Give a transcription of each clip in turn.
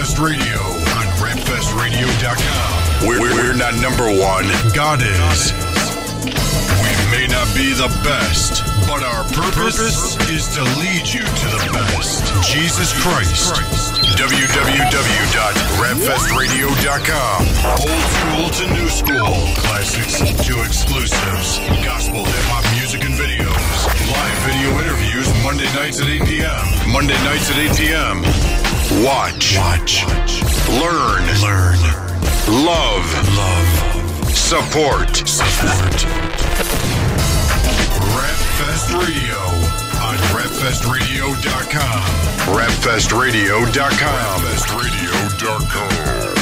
Radio on RapFestRadio.com. We're, we're not number one. God is. We may not be the best, but our purpose is to lead you to the best. Jesus Christ. www.rapfestradio.com. Old school to new school. Classics to exclusives. Gospel hip hop music and videos. Live video interviews Monday nights at 8 p.m. Monday nights at 8 p.m. Watch. Watch. Learn. Learn. Love. Love. Support. Support. Rapfest Radio on RapFestRadio.com. RapFestRadio.com. RapFestRadio.com.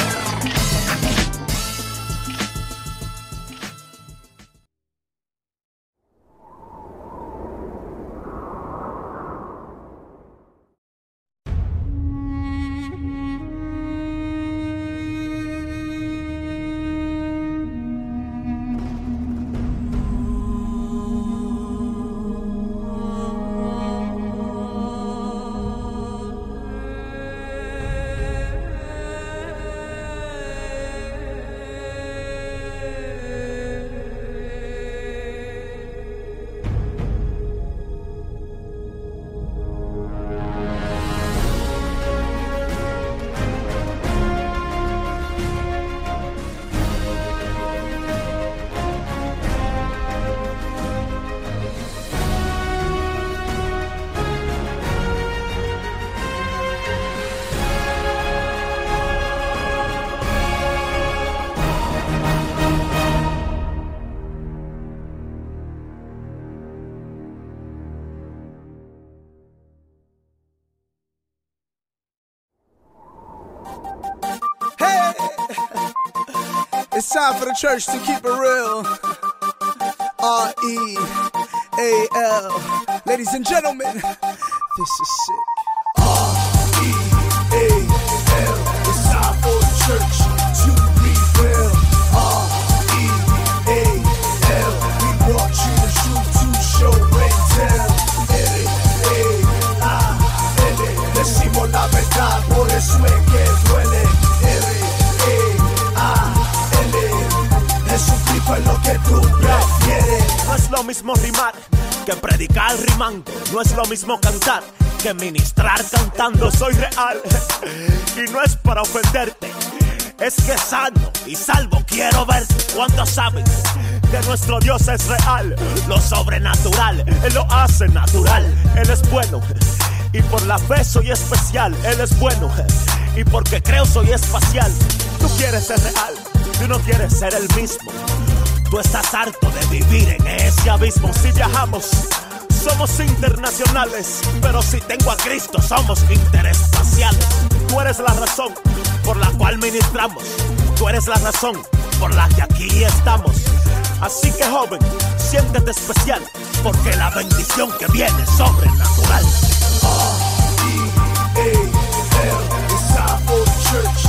time for the church to keep it real. R E A L. Ladies and gentlemen, this is mismo rimar que predicar rimando. No es lo mismo cantar que ministrar cantando. Soy real y no es para ofenderte. Es que sano y salvo quiero verte. ¿Cuántos saben que nuestro Dios es real? Lo sobrenatural, Él lo hace natural. Él es bueno y por la fe soy especial. Él es bueno y porque creo soy espacial. Tú quieres ser real, tú no quieres ser el mismo. Tú estás harto de vivir en ese abismo. Si viajamos, somos internacionales. Pero si tengo a Cristo, somos interespaciales. Tú eres la razón por la cual ministramos. Tú eres la razón por la que aquí estamos. Así que joven, siéntete especial. Porque la bendición que viene es sobrenatural. R-E-A-L. It's time for church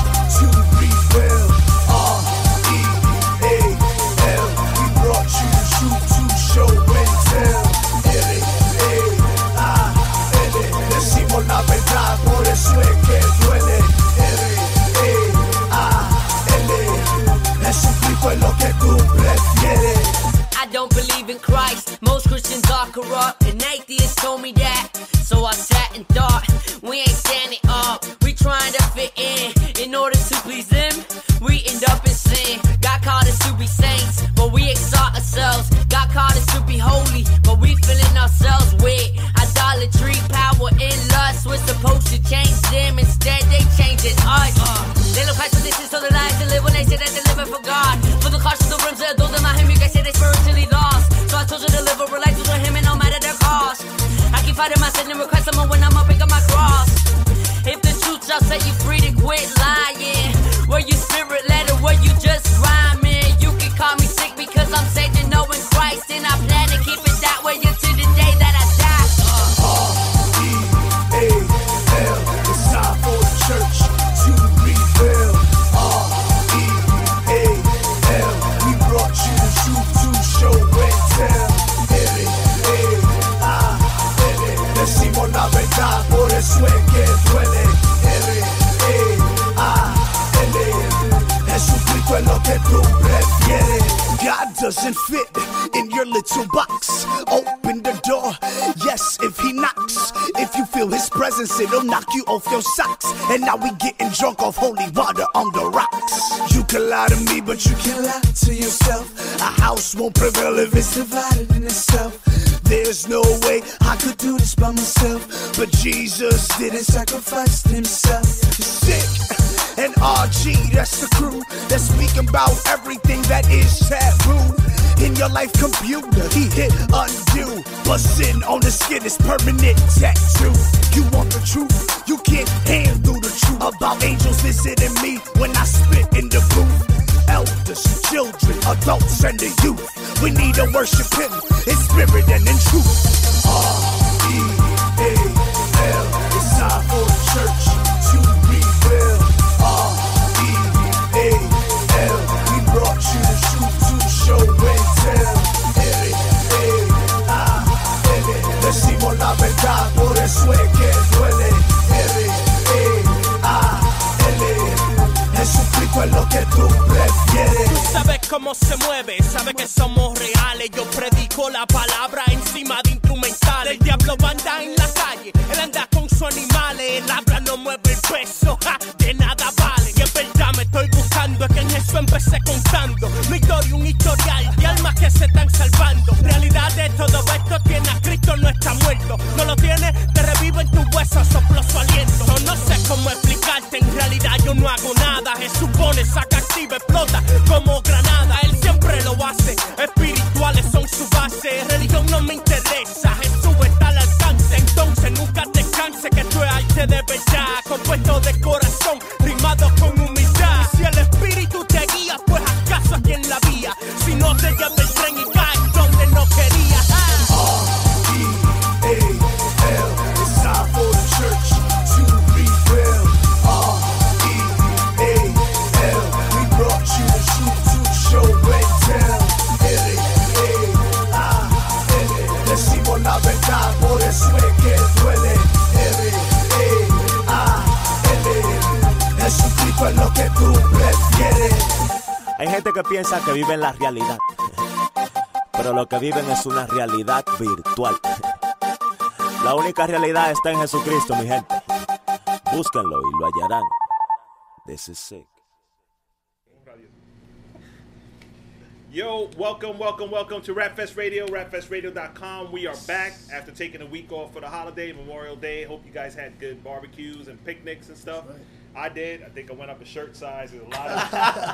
Won't prevail if it's divided in itself. There's no way I could do this by myself. But Jesus didn't sacrifice himself. Sick. And RG, that's the crew that's speaking about everything that is taboo. In your life computer, he hit undo. Bustin' on the skin is permanent tattoo. Que piensa que vive en la realidad, pero lo que viven es una realidad virtual. La única realidad está en Jesucristo, mi gente. Búsquenlo y lo hallarán. This is sick. Yo, welcome, welcome, welcome to Rapfest Radio, rapfestradio.com. We are back after taking a week off for the holiday, Memorial Day. Hope you guys had good barbecues and picnics and stuff. I did. I think I went up a shirt size. There's a lot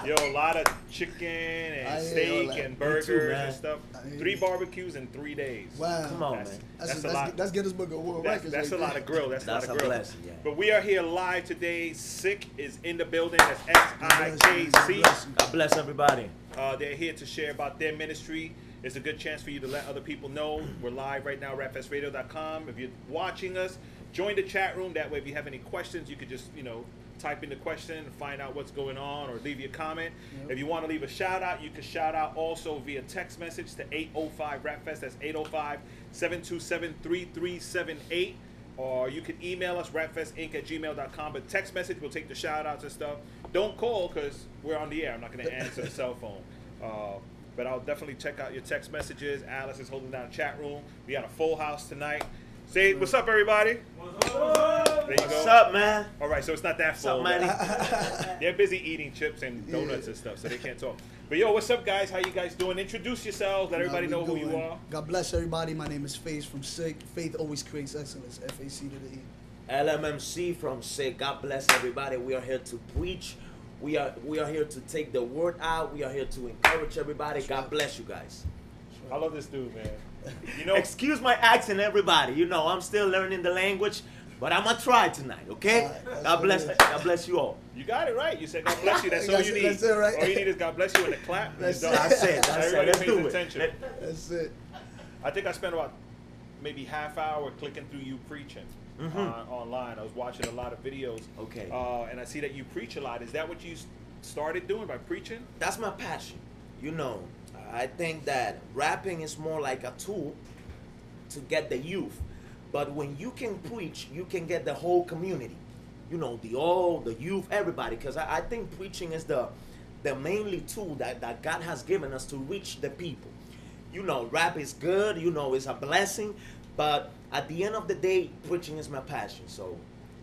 of, yo, a lot of chicken and I steak that. and Me too, burgers and stuff. Three barbecues in three days. Wow. Come on, That's, man. That's, that's, that's, a lot. that's Guinness Book of World That's, Records. that's right a lot there. of grill. That's, That's a a lot of grill. blessing, yeah. But we are here live today. Sick is in the building. That's S I K C. God bless everybody. Uh, they're here to share about their ministry. It's a good chance for you to let other people know. We're live right now, rapfestradio.com. If you're watching us, join the chat room. That way, if you have any questions, you could just, you know, type in the question and find out what's going on or leave your comment. If you want to leave a shout out, you can shout out also via text message to 805 Rapfest. That's 805 727 3378. Or you can email us, rapfestinc at gmail.com. But text message, we'll take the shout outs and stuff. Don't call because we're on the air. I'm not going to answer the cell phone. Uh, but I'll definitely check out your text messages. Alice is holding down the chat room. We got a full house tonight. Say what's up, everybody. There you go. What's up, man? All right, so it's not that What's up, full. They're busy eating chips and donuts and stuff, so they can't talk. But yo, what's up, guys? How you guys doing? Introduce yourselves. Let everybody know we who you are. God bless everybody. My name is Face from Sick. Face always creates excellence. F A C to the E. LMMC from Sick. God bless everybody. We are here to preach. We are we are here to take the word out. We are here to encourage everybody. God bless you guys. I love this dude, man. You know, Excuse my accent, everybody. You know, I'm still learning the language, but I'm gonna try tonight, okay? All right, that's God bless it is. God bless you all. you got it right. You said God bless you. That's all you it, need. that's it, right? All you need is God bless you and a clap. That's you're it. That's it. That's it. Everybody Let's do it. attention. That's it. I think I spent about maybe half hour clicking through you preaching Mm-hmm. uh, online. I was watching a lot of videos. Okay. Uh, and I see that you preach a lot. Is that what you started doing by preaching? That's my passion. You know, I think that rapping is more like a tool to get the youth. But when you can preach, you can get the whole community. You know, the old, the youth, everybody. Because I, I think preaching is the the mainly tool that, that God has given us to reach the people. You know, rap is good, you know, it's a blessing, but at the end of the day, preaching is my passion. So,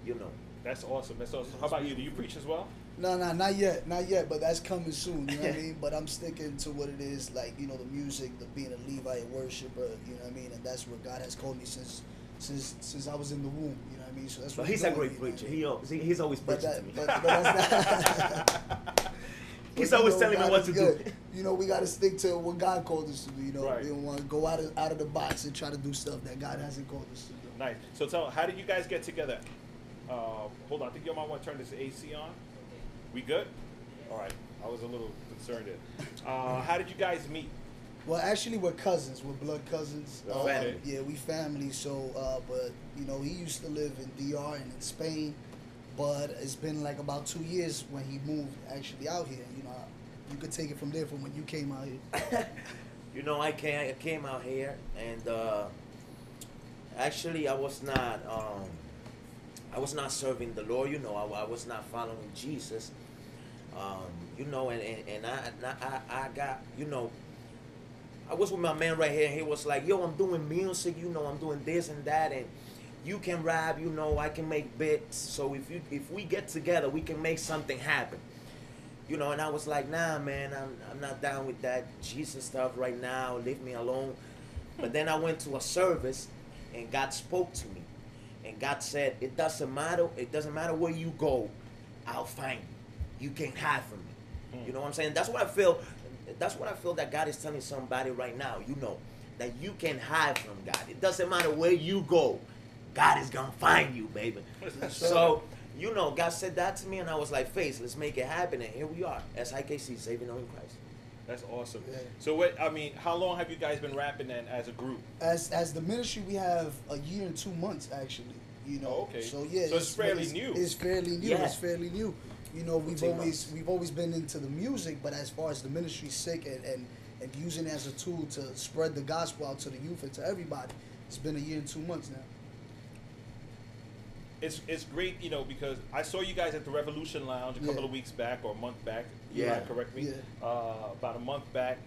you know. That's awesome. That's awesome. How about you? Do you preach as well? No, no, not yet, not yet. But that's coming soon. You know what I mean? But I'm sticking to what it is, like you know, the music, the being a Levite worshiper. You know what I mean? And that's what God has called me since, since, since I was in the womb. You know what I mean? So that's But what he's a great you know I preacher. mean? He, always- he he's always preaching that, to me. but, but that's not. he's But, always know, telling me what to good. do. You know, we got to stick to what God called us to do. You know, Right. we don't want to go out of out of the box and try to do stuff that God hasn't called us to do. Nice. So tell, how did you guys get together? Uh, hold on, I think you might want to turn this AC on. We good? All right. I was a little concerned there. Uh, how did you guys meet? Well, actually, we're cousins. We're blood cousins. Oh, Um, okay. yeah, we family. So, uh, but you know, he used to live in DR and in Spain, but it's been like about two years when he moved actually out here. You know, you could take it from there from when you came out here. you know, I came, I came out here, and uh, actually, I was not, um, I was not serving the Lord. You know, I, I was not following Jesus. Um, you know, and and, and I, I I got, you know, I was with my man right here, and he was like, "Yo, I'm doing music. You know, I'm doing this and that, and." You can rap, you know. I can make bits. So if you if we get together, we can make something happen you know, and I was like, nah, man, I'm, I'm not down with that Jesus stuff right now. Leave me alone. But then I went to a service, and God spoke to me, and God said, it doesn't matter. It doesn't matter where you go, I'll find you. You can't hide from me. You hmm. know what I'm saying? That's what I feel. That's what I feel that God is telling somebody right now. You know that you can hide from God. It doesn't matter where you go, God is gonna find you, baby. so you know, God said that to me, and I was like, "Face, let's make it happen." And here we are, as IKC, saving all in Christ. That's awesome. Yeah. So what? I mean, how long have you guys been rapping then as a group? As as the ministry, we have a year and two months actually. You know, Oh, okay. So yeah, So it's fairly new. It's fairly new. Yeah. It's fairly new. You know, we've always months. we've always been into the music, but as far as the ministry's sick and, and and using it as a tool to spread the gospel out to the youth and to everybody, it's been a year and two months now. It's it's great, you know, because I saw you guys at the Revolution Lounge a couple Yeah. of weeks back or a month back. Yeah. Eli, correct me. Yeah. Uh, about a month back,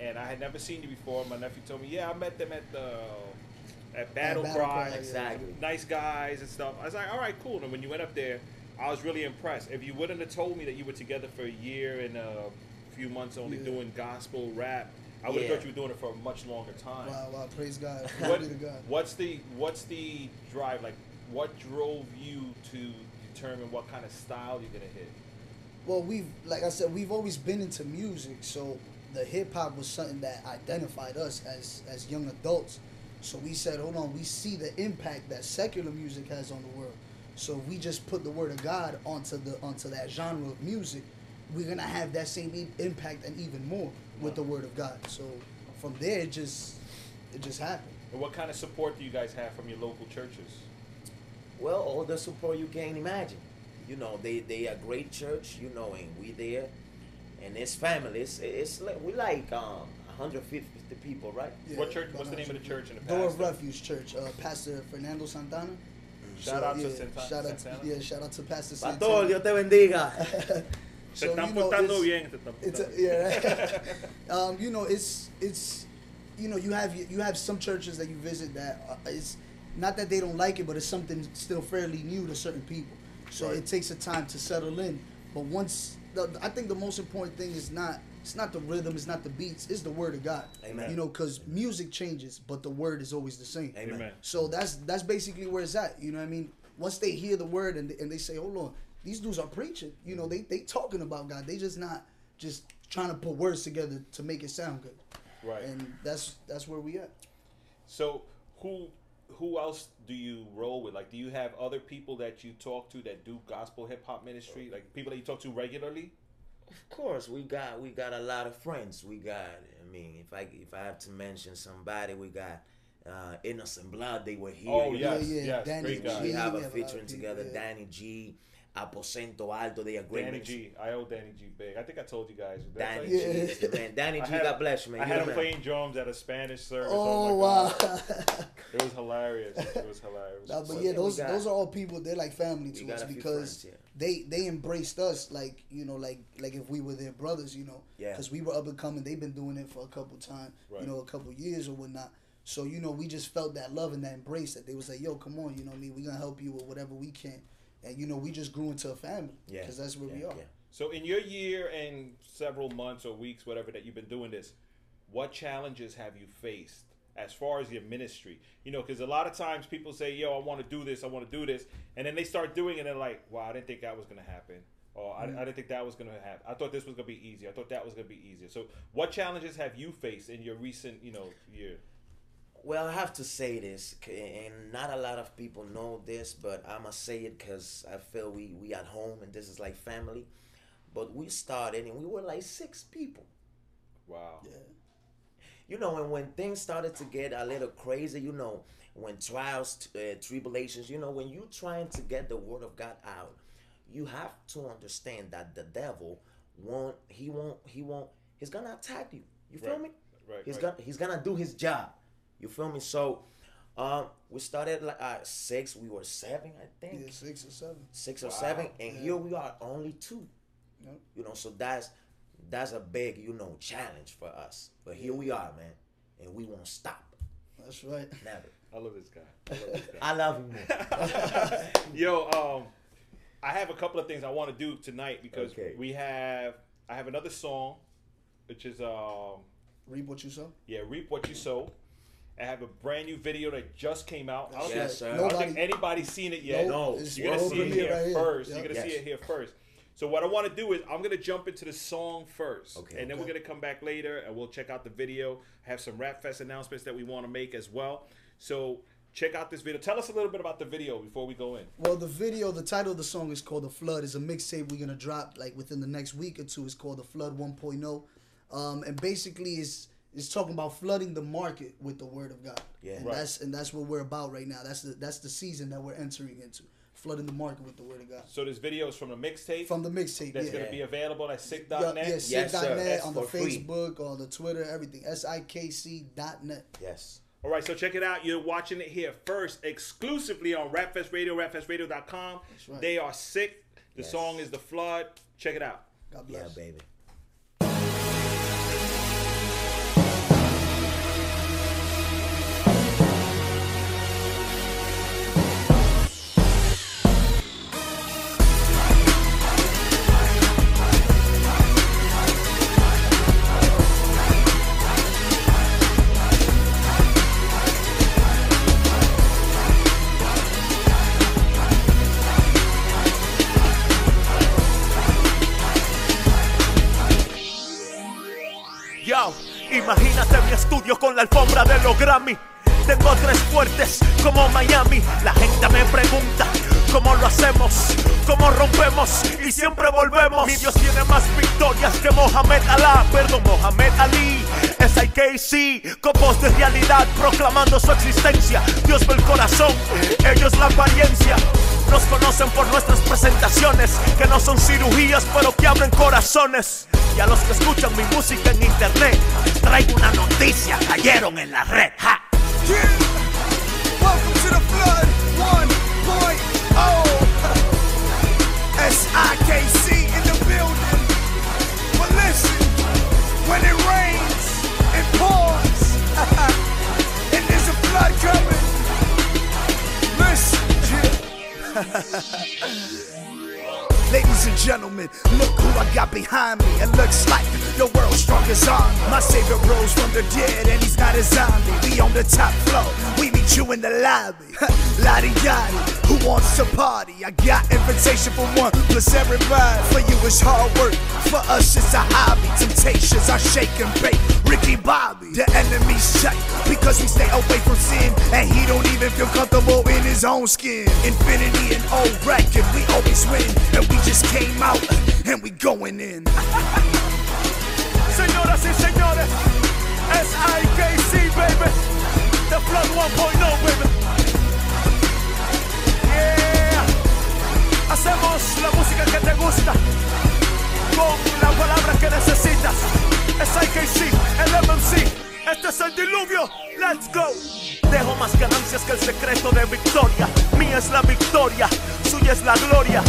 and I had never seen you before. My nephew told me, yeah, I met them at the at Battle, Battle Cry. Cry. Exactly. Nice guys and stuff. I was like, all right, cool. And when you went up there, I was really impressed. If you wouldn't have told me that you were together for a year and a few months only Yeah. doing gospel rap, I would have Yeah. thought you were doing it for a much longer time. Wow, wow, praise God. what, God. what's the what's the drive like what drove you to determine what kind of style you're gonna hit Well, we've like I said, we've always been into music, so the hip hop was something that identified us as as young adults. So we said, hold on, we see the impact that secular music has on the world. So if we just put the word of God onto the onto that genre of music, we're gonna have that same i- impact and even more with the word of God. So from there, it just it just happened. and what kind of support do you guys have from your local churches Well, all the support you can imagine. You know, they they a great church. You know, and we there, and it's family. It's it's like we like um 150 people, right? Yeah, What church- what's the name of the church and the Door of? Refuge Church. Uh, pastor Fernando Santana. Shout out to yeah, Santa- shout out, Santana. yeah, shout out to Pastor Pastor, Santana. Dios te bendiga. se So, están you know, portando it's- bien se están It's a, yeah, right? um, you know, it's it's you know, you have you have some churches that you visit that uh, it's not that they don't like it, but it's something still fairly new to certain people. So Right. it takes a time to settle in. But once the, I think the most important thing is not it's not the rhythm, it's not the beats, it's the word of God. Amen. You know, because music changes, but the word is always the same. Amen. Amen. So that's that's basically where it's at. You know what I mean? Once they hear the word and, and they say, "Hold on, these dudes are preaching." You know, they they talking about God. They just not just trying to put words together to make it sound good. Right. And that's that's where we at. so who who else do you roll with like do you have other people that you talk to that do gospel hip-hop ministry like people that you talk to regularly Of course, we got we got a lot of friends. We got. I mean, if I if I have to mention somebody, we got uh, Innocent Blood. They were here. oh you yes yeah, yes Danny great G. guy We Yeah, have we a have a featuring people, together, yeah. Danny G. Aposento Alto. They are great. Danny mix- G. I owe Danny G big. I think I told you guys. Did Danny tell G, you? is the man. Danny G. had- God bless you, man. I You had him man. playing drums at a Spanish service. Oh, my wow. God. It was hilarious. It was hilarious. Nah, but So yeah, those got- those are all people. They're like family to us because friends, yeah. They they embraced us like you know like like if we were their brothers, you know. Yeah. Because we were up and coming. They've been doing it for a couple times, Right. you know, a couple years or whatnot. So you know, we just felt that love and that embrace that they was like, "Yo, come on, you know what I mean? We gonna help you with whatever we can." And you know, we just grew into a family. Yeah. Because that's where we are. yeah. So in your year and several months or weeks, whatever that you've been doing this, what challenges have you faced as far as your ministry? You know, because a lot of times people say, "Yo, I want to do this, I want to do this," and then they start doing it, and they're like, "Wow, I didn't think that was gonna happen." Or I, I didn't think that was gonna happen. I thought this was gonna be easier. I thought that was gonna be easier. So, what challenges have you faced in your recent, you know, year? Well, I have to say this, and not a lot of people know this, but I must say it because I feel we we at home and this is like family. But we started and we were like six people. Wow. Yeah. You know, and when things started to get a little crazy, you know, when trials, uh, tribulations, you know, when you're trying to get the word of God out, you have to understand that the devil won't, he won't, he won't, he's gonna attack you. You feel Right, me? right, He's right. gonna, he's gonna do his job. You feel me? So, um, we started like at six. We were seven, I think Yeah, six or seven. six or Wow. seven, and Yeah. here we are only two. Yep. You know, so that's that's a big you know challenge for us. But here we are, man, and we won't stop. That's right. Never. I love this guy. I love this guy. I love you. Yo, um, I have a couple of things I want to do tonight because Okay. we have I have another song, which is um, Reap what you sow. yeah, reap what you sow. I have a brand new video that just came out. I don't, Yes, think, sir. I don't think anybody's seen it yet. Nope, No, You're gonna see it here right here. first. Yep. You're gonna Yes. see it here first. So what I want to do is I'm gonna jump into the song first, Okay, and then okay. we're gonna come back later and we'll check out the video. have some Rap Fest announcements that we want to make as well. So check out this video. Tell us a little bit about the video before we go in. Well, the video, the title of the song is called "The Flood." It's a mixtape we're gonna drop like within the next week or two. It's called "The Flood 1.0," um, and basically it's it's talking about flooding the market with the Word of God. Yeah. and Right. that's and that's what we're about right now. That's the that's the season that we're entering into, flooding the market with the Word of God. So this video is from the mixtape From the mixtape, that's yeah. gonna be available at Yeah, sick.net. yeah, Yes, sir. sick.net, That's on the for free. Facebook, on the Twitter, everything. S I K C dot net. Yes. All right, so check it out. You're watching it here first, exclusively on Rapfest Radio, rapfestradio.com. right. They are sick. The Yes. song is The Flood. Check it out. God Yeah, bless. baby. Estudio con la alfombra de los Grammy. Tengo tres fuertes como Miami. La gente me pregunta cómo lo hacemos, cómo rompemos y siempre volvemos. Mi Dios tiene más victorias que Mohamed Allah, perdón, Mohamed Ali. SIKC, con voz de realidad proclamando su existencia. Dios ve el corazón, ellos la apariencia. Nos conocen por nuestras presentaciones, que no son cirugías, pero que abren corazones. Y a los que escuchan mi música en internet, traigo una noticia, cayeron en la red. ¡Ja! S-I-K-C in the building. But listen, when it rains, it pours. and there's a flood coming. Listen. Ladies and gentlemen, look who I got behind me. It looks like the world's strongest army. My savior rose from the dead, and he's not a zombie. We on the top floor, we meet you in the lobby. Lottie Dottie, who wants to party? I got invitation for one plus everybody. For you it's hard work, for us it's a hobby. Temptations are shake and bake. Ricky Bobby, the enemy's tight because he stay away from sin, and he don't even feel comfortable in his own skin. Infinity and old record, we always win, and we just came out and we going in. Señoras y señores, S-I-K-C, baby. The Flood 1.0, baby. Yeah. Hacemos la ahorita. Con la palabra que necesitas. Es IKC, el MMC. Diluvio. Let's go. Dejo más ganancias que el secreto de victoria. Mía es la victoria, suya es la gloria.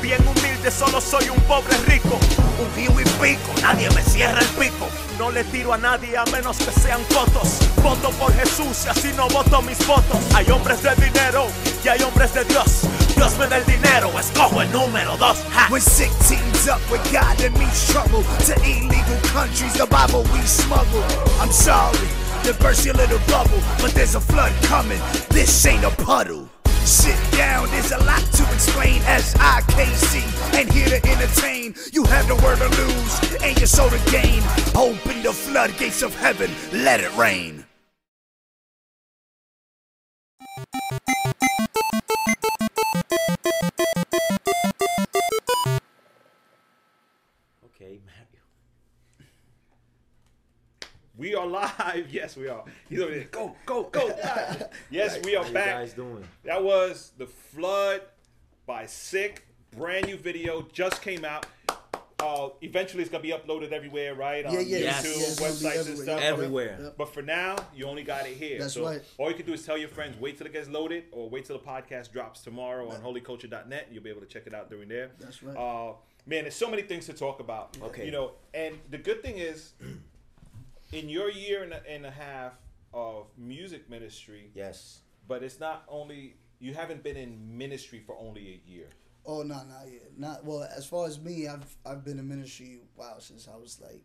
Bien humilde, solo soy un pobre rico. Un tío y pico, nadie me cierra el pico. No le tiro a nadie a menos que sean fotos. Voto por Jesús y así no voto mis votos. Hay hombres de dinero y hay hombres de Dios. Dios me da el dinero, escojo el número dos. When sick teams up with God that means trouble to illegal countries, the Bible we smuggle. I'm sorry to burst your little bubble, but there's a flood coming. This ain't a puddle. Sit down, there's a lot to explain as I and here to entertain. You have the word to lose and your soul to gain. Open the floodgates of heaven, let it rain. We are live. Yes, we are. He's over there. Go, go, go. yes, we are How you back. guys doing? That was The Flood by Sick. Brand new video just came out. Uh, eventually, it's gonna be uploaded everywhere, right? Yeah, On yeah, YouTube, Yes. yeah, it's websites and everywhere. stuff. Everywhere. Yep. But for now, you only got it here. That's so right. all you can do is tell your friends, wait till it gets loaded, or wait till the podcast drops tomorrow on holyculture.net. You'll be able to check it out during there. That's right. Uh, man, there's so many things to talk about. Okay. You know, and the good thing is, in your year and a, and a half of music ministry, Yes. but it's not only you haven't been in ministry for only a year. Oh no, not yet. Not well. As far as me, I've I've been in ministry wow since I was like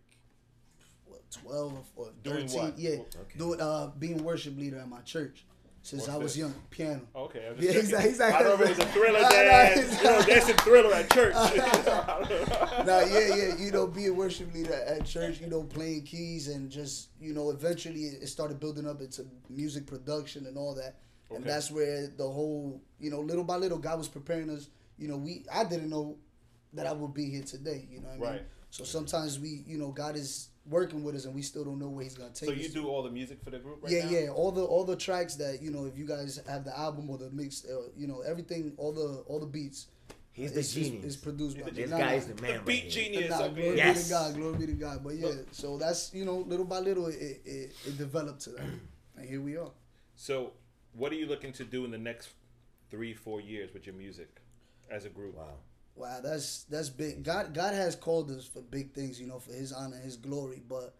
what twelve or Doing thirteen. what? Yeah, Okay. doing uh being worship leader at my church since What's I was this? young. Piano. Oh, okay, I'm just Yeah, checking. exactly, exactly. I don't know it was a thriller dance. you know, dancing thriller at church. nah, yeah, yeah. You know, being a worship leader at church, you know, playing keys and just, you know, eventually it started building up into music production and all that. Okay. And that's where the whole, you know, little by little, God was preparing us. You know, we I didn't know that I would be here today. You know what I mean? Right. So sometimes we, you know, God is working with us and we still don't know where He's gonna take us. so us. you do all the music for the group right yeah, now? yeah. All the all the tracks that you know, if you guys have the album or the mix, uh, you know, everything, all the all the beats. He's the is, is- genius. Is, produced by this nah, guy is the man. The beat here. genius. Nah, glory here. be to God, glory be to God. But yeah, so that's you know, little by little, it it, it developed to that, and here we are. So, what are you looking to do in the next three, four years with your music as a group? Wow. Wow, that's that's big. God God has called us for big things, you know, for His honor, His glory. But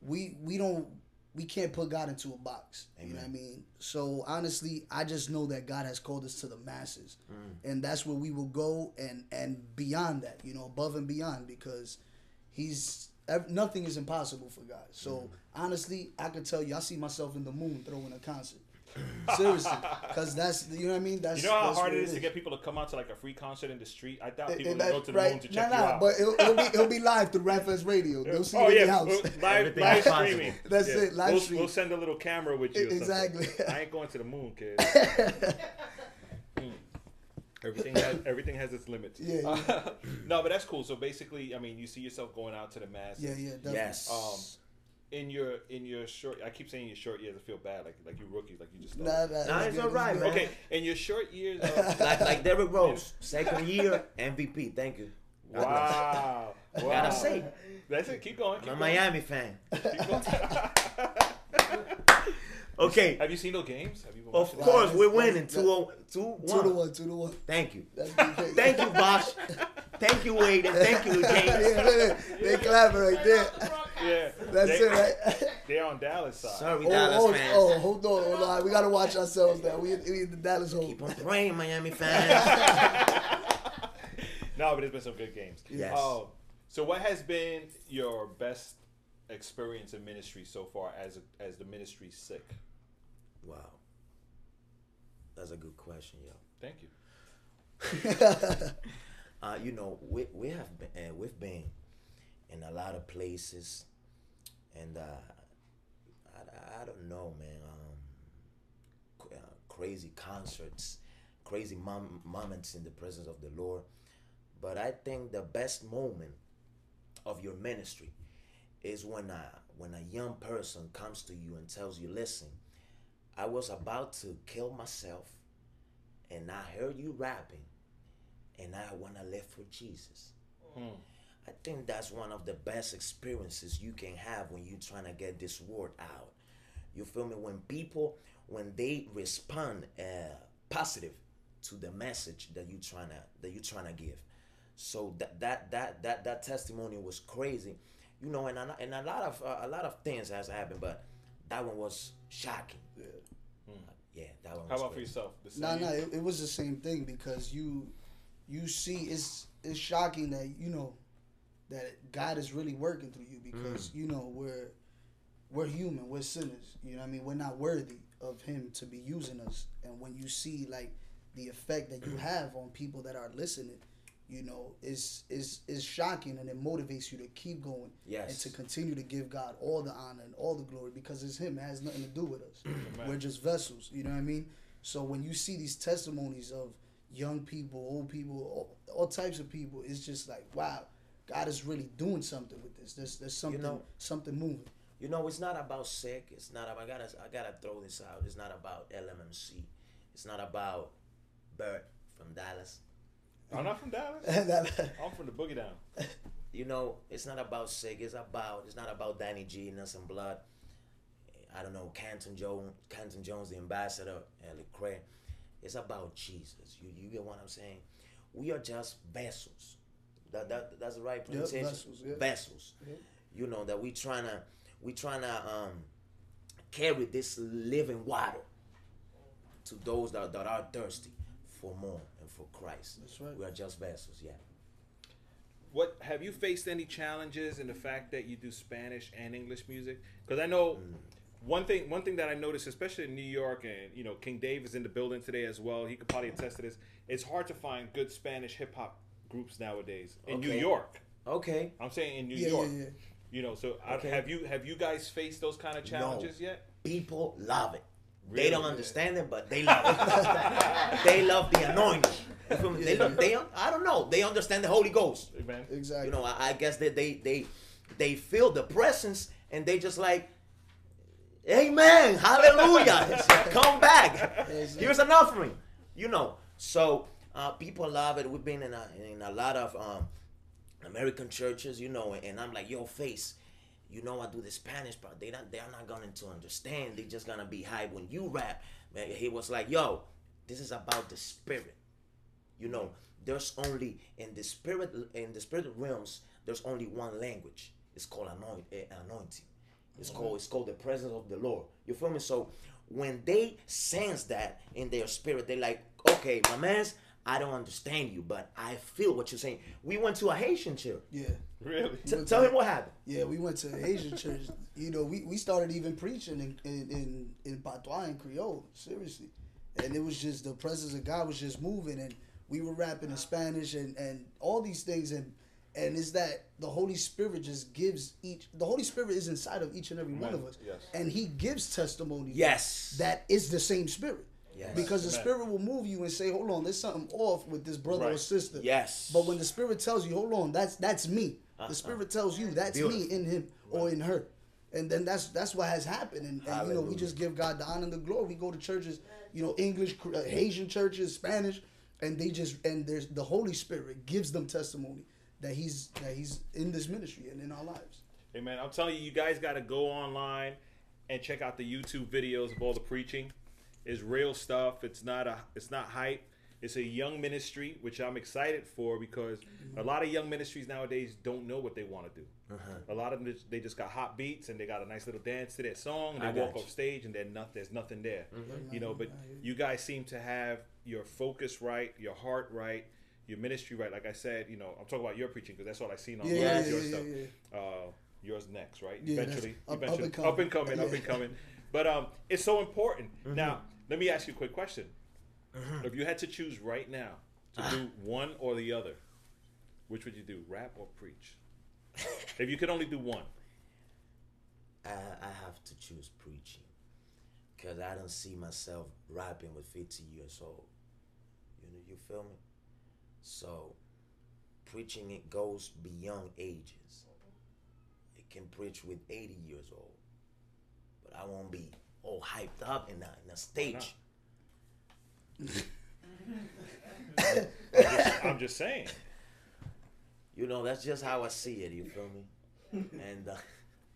we we don't we can't put God into a box. You know what I mean? So honestly, I just know that God has called us to the masses, mm. and that's where we will go and and beyond that, you know, above and beyond, because He's nothing is impossible for God. So mm. honestly, I can tell you, I see myself in the moon throwing a concert. Seriously, because that's you know what I mean. That's You know how that's hard what it is to get people to come out to like a free concert in the street? I doubt and people will that- go to the right. moon to check nah, you nah, out. But it'll, it'll be it'll be live through Rapfest Radio. They'll see oh it in yeah, the house. we'll- live, live streaming. That's Yeah. it, live we'll, stream. we'll send a little camera with you. Exactly. I ain't going to the moon, kid. Mm. Everything has everything has its limits. Yeah, no, but that's cool. So basically, I mean, you see yourself going out to the masses. yeah, yeah, definitely. Yes. Um, in your in your short, I keep saying your short years. I feel bad, like like you rookies, like you just. Nah, started. nah, Nah, it's good, all right, man. Okay, in your short years. Of, like like Derrick Rose, second year MVP. Thank you. God wow. wow. Gotta say, That's it. Keep going. Keep I'm a. Miami fan. Keep going. Okay, Have you seen those games? Have you been of watching course we're that's- winning. that- Two oh two Two to one. one, two to one. Thank you. Thank you, Bosh. Thank you, Wade, and thank you, James. yeah, man, they clapping right there. Yeah. That's they, it, right? They're on Dallas side. Sorry, Oh, Dallas oh, fans. oh, hold on, hold on. We gotta watch ourselves now. We we in the Dallas home. Keep on praying, Miami fans. No, but it's been some good games. Yes. Um, so, what has been your best experience in ministry so far as a, as the ministry sick? Wow, that's a good question, yo. Thank you. Uh, you know, we we have been uh, we've been in a lot of places, and uh, I, I don't know, man. Um, uh, crazy concerts, crazy mom- moments in the presence of the Lord. But I think the best moment of your ministry is when a when a young person comes to you and tells you, "Listen, I was about to kill myself, and I heard you rapping." and I want to live for Jesus. I think that's one of the best experiences you can have when you're trying to get this word out. You feel me? When people, when they respond uh, positive to the message that you trying to that you trying to give. So that that that that that testimony was crazy, you know. And and a lot of uh, a lot of things has happened, but that one was shocking. Yeah, hmm. uh, yeah, that one. How was about for yourself? The No, same? no, it, it was the same thing because you, you see, it's it's shocking that you know, that God is really working through you because hmm. you know we're, we're human, we're sinners. You know, what I mean, we're not worthy of Him to be using us. And when you see like the effect that you hmm. have on people that are listening, you know, is is is shocking and it motivates you to keep going Yes. and to continue to give God all the honor and all the glory because it's Him. It has nothing to do with us. We're just vessels. You know what I mean? So when you see these testimonies of young people, old people, all, all types of people, it's just like wow, God is really doing something with this. There's there's something know- something moving. You know, it's not about sick. It's not about. I gotta. I gotta throw this out. It's not about LMMC. It's not about Bert from Dallas. I'm not from Dallas. I'm from the Boogie Down. You know, it's not about Sig. It's about. It's not about Danny G, Innocent Blood. I don't know, Canton Jones, Canton Jones, the ambassador, and Lecrae. It's about Jesus. You you get what I'm saying? We are just vessels. That, that that's the right pronunciation. vessels, yeah. Vessels. You know that we trying to we trying to um, carry this living water to those that, that are thirsty for more and for Christ. That's right. We are just vessels. Yeah. What have you faced any challenges in the fact that you do Spanish and English music? Because I know mm. one thing. One thing that I noticed, especially in New York, and you know, King Dave is in the building today as well. He could probably attest to this. It's hard to find good Spanish hip hop groups nowadays in New York. Okay. I'm saying in New Yeah, York. yeah, yeah. You know, so I, have you have you guys faced those kind of challenges No. yet? People love it. Really? They don't understand it, but they love it. they love the anointing. You feel me? They, love, they, I don't know. They understand the Holy Ghost. Amen. Exactly. You know, I, I guess that they, they they feel the presence and they just like, Amen, Hallelujah, come back. Here's an offering. You know, so uh, people love it. We've been in a, in a lot of um, American churches, you know, and I'm like, yo, face, you know, I do the Spanish part. They not, they're not going to understand. They're just gonna be hype when you rap. Man, he was like, yo, this is about the spirit. You know, there's only in the spirit in the spirit realms. There's only one language. It's called anoint, eh, anointing. It's called it's called the presence of the Lord. You feel me? So when they sense that in their spirit, they're like, okay, my man's, I don't understand you, but I feel what you're saying. We went to a Haitian church. Yeah. Really? T- tell him what happened. Yeah, we went to an Asian church. You know, we, we started even preaching in in in, in Patois and Creole, seriously. And it was just the presence of God was just moving and we were rapping in Spanish and, and all these things and and it's that the Holy Spirit just gives each the Holy Spirit is inside of each and every one of us. Yes. And he gives testimony Yes. that is the same spirit. Yes. Because the spirit will move you and say, Hold on, there's something off with this brother or sister. Yes. But when the spirit tells you, hold on, that's that's me. Uh-uh. The spirit tells you that's Beautiful. me in him or in her. And then that's that's what has happened. And, and you know, we just give God the honor and the glory. We go to churches, you know, English, uh, Haitian churches, Spanish, and they just and there's the Holy Spirit gives them testimony that he's that he's in this ministry and in our lives. Amen. I'm telling you, you guys got to go online and check out the YouTube videos of all the preaching. It's real stuff. It's not a. It's not hype. It's a young ministry, which I'm excited for because a lot of young ministries nowadays don't know what they want to do. A lot of them they just got hot beats and they got a nice little dance to that song. And they walk off stage and then not, there's nothing there. You know, but you guys seem to have your focus right, your heart right, your ministry right. Like I said, you know, I'm talking about your preaching because that's all I seen on Yeah, is yeah, your yeah, stuff. yeah, Uh, yours next, right? Yeah, eventually, up- up and coming. up and coming, up and coming. But um, it's so important. Mm-hmm. Now, let me ask you a quick question. Mm-hmm. If you had to choose right now to do one or the other, which would you do, rap or preach? if you could only do one, I, I have to choose preaching because I don't see myself rapping with 50 years old. You know, you feel me? So, preaching it goes beyond ages. It can preach with 80 years old, but I won't be all hyped up in the, in a stage. I I'm just saying. You know, that's just how I see it. You feel me? and uh,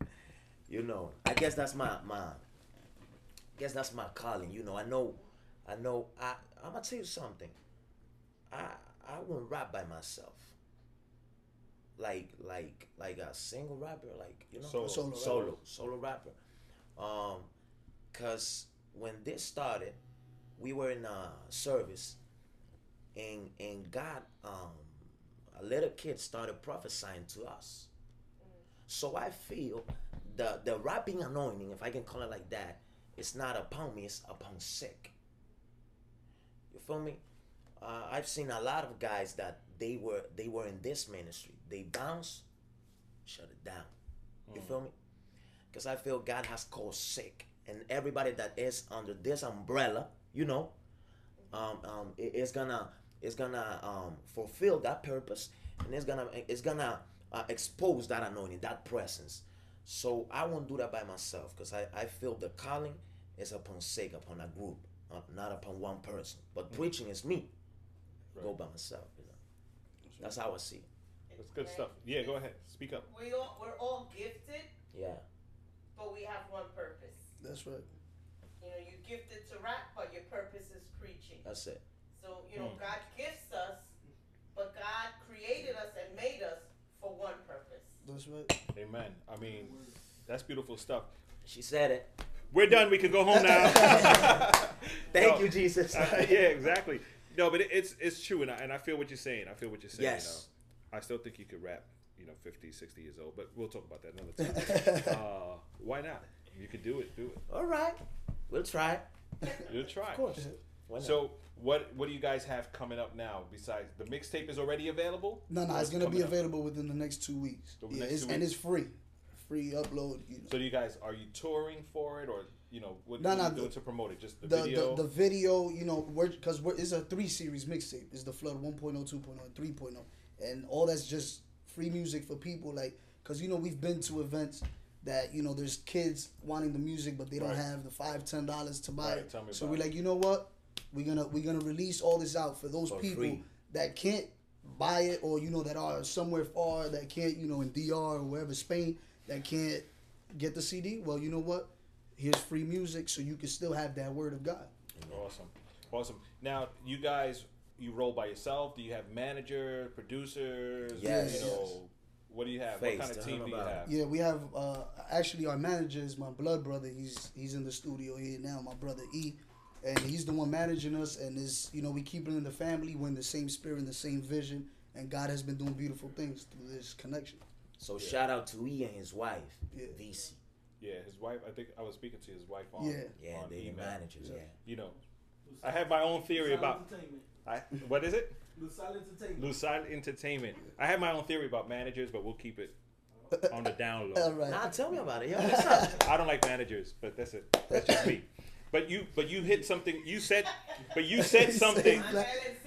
you know, I guess that's my my. I guess that's my calling. You know, I know, I know. I I'm gonna tell you something. I I won't rap by myself. Like like like a single rapper, like you know, Solo. Solo solo rapper. solo rapper. Um, cause when this started, we were in a service, and and God um a little kid started prophesying to us. So I feel the the rapping anointing, if I can call it like that, it's not upon me, it's upon SIKC. You feel me? Uh, I've seen a lot of guys that they were they were in this ministry. They bounce, shut it down. You feel me? Because I feel God has called SIKC, and everybody that is under this umbrella, you know, um, um, it- it's gonna it's gonna um, fulfill that purpose, and it's gonna it's gonna uh, expose that anointing, that presence. So I won't do that by myself because I, I feel the calling is upon sake, upon a group, uh, not upon one person. But preaching is me. Go by myself. You know, that's how I see it. That's good stuff. Yeah, go ahead. Speak up. We all, we're all gifted, Yeah, but we have one purpose. That's right. You know, you're gifted to rap, but your purpose is preaching. that's it. So, you know, Hmm. God gifts us, but God created us and made us for one purpose. That's right. Amen. I mean, that's beautiful stuff. She said it. We're done. We can go home now. Thank No. you, Jesus. Uh, yeah, exactly. No, but it, it's it's true, and I, and I feel what you're saying. I feel what you're saying. Yes. You know, I still think you could rap. You know, 50, 60 years old, but we'll talk about that another time. uh, why not? You could do it. Do it. All right, we'll try. it. You'll try. Of course. So, what what do you guys have coming up now? Besides the mixtape is already available. No, no, Or it's gonna be coming up? available within the next two weeks. The yeah, next it's, two and weeks? it's free, free upload. You know. So, do you guys are you touring for it, or you know what, No, what no, are you doing the- to promote it? Just the, the, video. the the video, you know, we're because we're it's a three series mixtape. It's the Flood 1.0, 2.0, and 3.0, and all that's just free music for people. Like, cause you know we've been to events that you know there's kids wanting the music, but they don't Right. have the five ten dollars to buy Right, it. tell me so we're it. like, you know what? We're gonna we're gonna release all this out for those For people free. that can't buy it or you know that are somewhere far that can't you know in DR or wherever Spain that can't get the CD. Well, you know what? Here's free music, so you can still have that word of God. Awesome, awesome. Now, you guys, you roll by yourself. Do you have manager, producers? Yes. You know, what do you have? Face, what kind of tell team do you have? Yeah, we have uh actually our manager is my blood brother. He's he's in the studio here now, my brother E. And he's the one managing us and is you know, we keep it in the family, we're in the same spirit and the same vision, and God has been doing beautiful things through this connection. So shout out to E and his wife, Yeah. VC. Yeah, his wife. I think I was speaking to his wife on. Yeah. Yeah, on they the email. managers. Yeah. You know, I have my own theory about. Entertainment. I, what is it? Lucille Entertainment. Lucide Entertainment. I have my own theory about managers, but we'll keep it on the down All low. right. Nah, tell me about it. Yo, what's up? I don't like managers, but that's it. That's just me. But you, but you hit something. You said, but you said something. I'm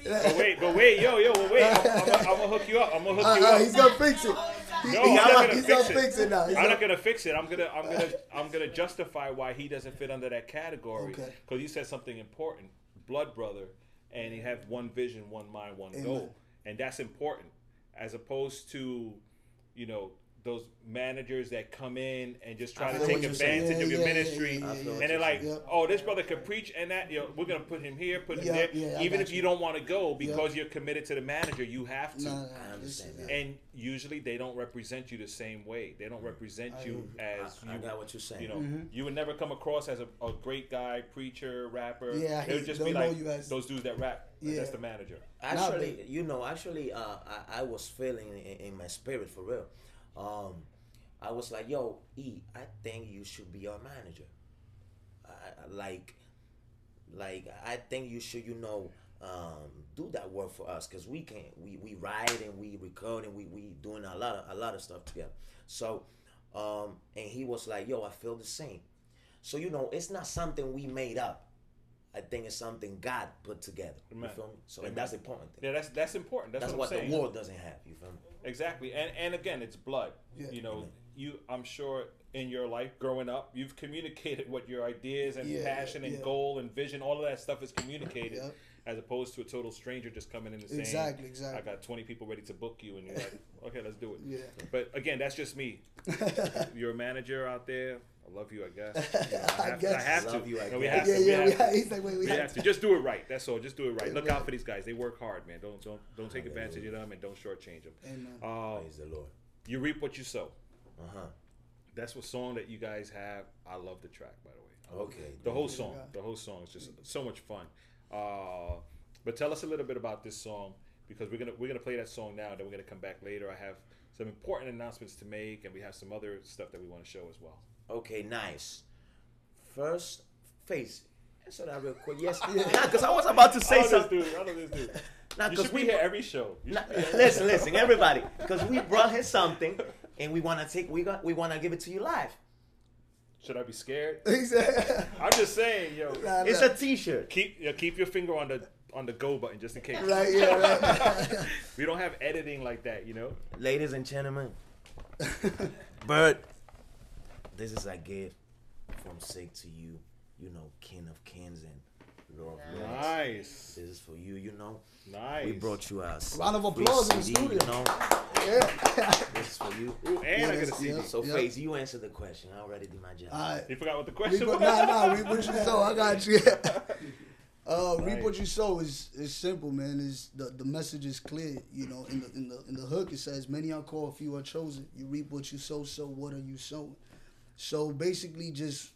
But wait, but wait, yo, yo, but wait. I'm, I'm, gonna- I'm gonna hook you up. I'm gonna hook Uh, you uh, up. he's gonna fix it. He- No, he- I'm not gonna he's fix gonna it. fix it now. He's I'm gonna- not gonna fix it. I'm gonna, I'm gonna, I'm gonna justify why he doesn't fit under that category. Okay. Because you said something important, blood brother, and you have one vision, one mind, one Amen. goal, and that's important, as opposed to, you know, those managers that come in and just try I to take what you're saying. advantage Yeah, of your yeah, yeah, ministry, yeah, yeah, yeah. and they're like, Yep. oh, this brother could preach, and that, you know, we're gonna put him here, put him Yeah, there, yeah, even if you you. don't want to go because you're committed to the manager, you have to. Nah, nah, I understand it's- that. And usually they don't represent you the same way. They don't represent I you as I, I you. got what you're saying. You know, you would never come across as a, a great guy, preacher, rapper. Yeah, it would just be like as- those dudes that rap. Yeah. Yeah. That's the manager. Actually, but- you know, actually, uh, I, I was feeling in, in my spirit for real. Um, I was like, "Yo, E, I think you should be our manager. I, I- like, like I think you should, you know, um, do that work for us because we can we we write and we record and we we doing a lot of a lot of stuff together. So, um, and he was like, "Yo, I feel the same." So you know, it's not something we made up. I think it's something God put together. Amen. You feel me? So Amen. and that's important thing. Yeah, that's that's important. That's, That's, what, what, the world doesn't have. You feel me? Exactly. And and again, it's blood. Yeah. You know, you I'm sure in your life growing up, you've communicated what your ideas and Yeah, passion and yeah. goal and vision, all of that stuff is communicated. Yep. as opposed to a total stranger just coming in and saying, Exactly, exactly. I got 20 people ready to book you, and you're like, okay, let's do it. Yeah. But again, that's just me. you're a manager out there. I love you, I guess. You know, I, I have, guess. I have Love to. you, I No, we guess. have Yeah, to. yeah, we we have to. he's like, wait, we We have have to. to just do it right. That's all. Just do it right. Look out for these guys. They work hard, man. Don't don't don't take advantage of them and don't shortchange them. Amen. Uh, Praise the Lord. you reap what you sow. Uh huh. That's what song that you guys have. I love the track, by the way. Okay. The whole song. The whole song is just so much fun. Uh, but tell us a little bit about this song because we're gonna we're gonna play that song now. Then we're gonna come back later. I have some important announcements to make, and we have some other stuff that we want to show as well. Okay, nice. First, face. Answer that real quick. Yes. Because I was about to I say this something. dude. I know this dude. Nah, You should we be here every show. You Nah, should be here. listen, listen, everybody, because we brought him something, and we want to take, we got, we want to give it to you live. Should I be scared? I'm just saying, yo. Nah, It's nah. a T-shirt. Keep yeah, keep your finger on the on the go button just in case. right, yeah, right. We don't have editing like that, you know. Ladies and gentlemen, Bird, this is a gift from SIKC to you. You know, King of Kings and Lord of Lords. Nice, This is for you. You know, nice. we brought you a Round of free applause in the CD, You studio. know, yeah. this is for you. Ooh, and I Yes, got a CD. yeah. So, Yep. Face, you answer the question. I already did my job. All right. You forgot what the Reap question what, was. nah, nah, reap what you sow. I got you. uh, reap what you sow is is simple, man. Is the the message is clear. You know, in the in the in the hook it says, "Many are called, few are chosen." You reap what you sow. So what are you sowing? So basically, just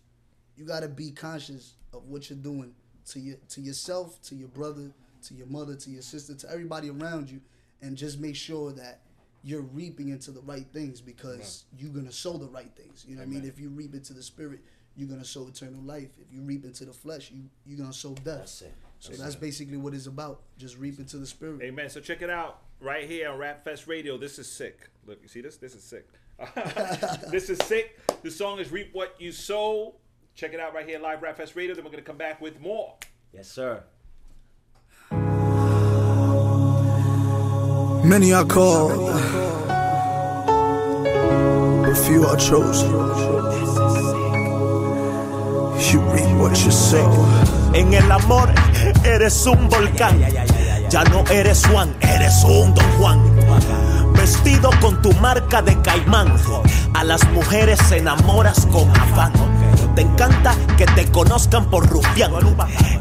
you got to be conscious of what you're doing to your to yourself, to your brother, to your mother, to your sister, to everybody around you, and just make sure that you're reaping into the right things because you're gonna sow the right things. You know what I mean? If you reap into the spirit, you're gonna sow eternal life. If you reap into the flesh, you you're gonna sow death. That's it. So that's basically what it's about. Just reap into the spirit. Amen. So check it out right here on Rap Fest Radio. This is sick. Look, you see this? This is sick. this is sick. The song is "Reap What You Sow." Check it out right here, live Rap Fest Radio. Then we're gonna come back with more. Yes, sir. Many are called, but few are chosen. You reap what you sow. En el amor eres un volcán. Ya no eres Juan, eres un Don Juan. Vestido con tu marca de caimán. A las mujeres enamoras con afán. Te encanta que te conozcan por rufián.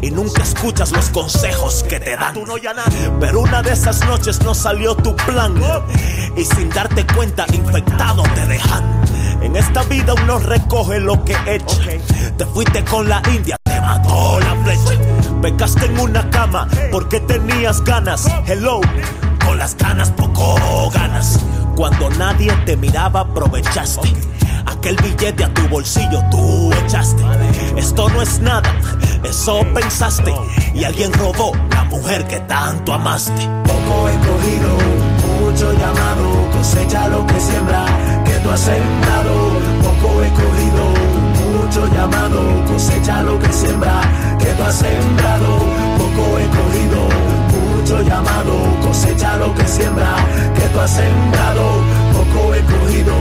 Y nunca escuchas los consejos que te dan. Pero una de esas noches no salió tu plan. Y sin darte cuenta, infectado te dejan. En esta vida uno recoge lo que echa. Te fuiste con la India, te mató la flecha. Pecaste en una cama porque tenías ganas. Hello, con las ganas poco ganas. Cuando nadie te miraba, aprovechaste. Aquel billete a tu bolsillo tú echaste. Esto no es nada, eso pensaste. Y alguien robó la mujer que tanto amaste. Poco escogido, mucho llamado, cosecha lo que siembra, que tú has sembrado. Poco escogido, mucho llamado, cosecha lo que siembra, que tú has sembrado. Poco escogido, mucho llamado, cosecha lo que siembra, que tú has sembrado. Poco escogido,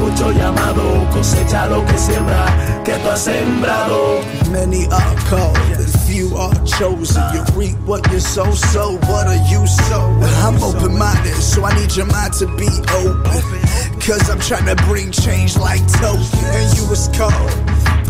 mucho llamado, cosecha lo que siembra, que tú has sembrado. Many are called, but few are chosen. You reap what you sow, so what are you sowing? I'm open minded, so I need your mind to be open. Cause I'm trying to bring change like token. And you was called,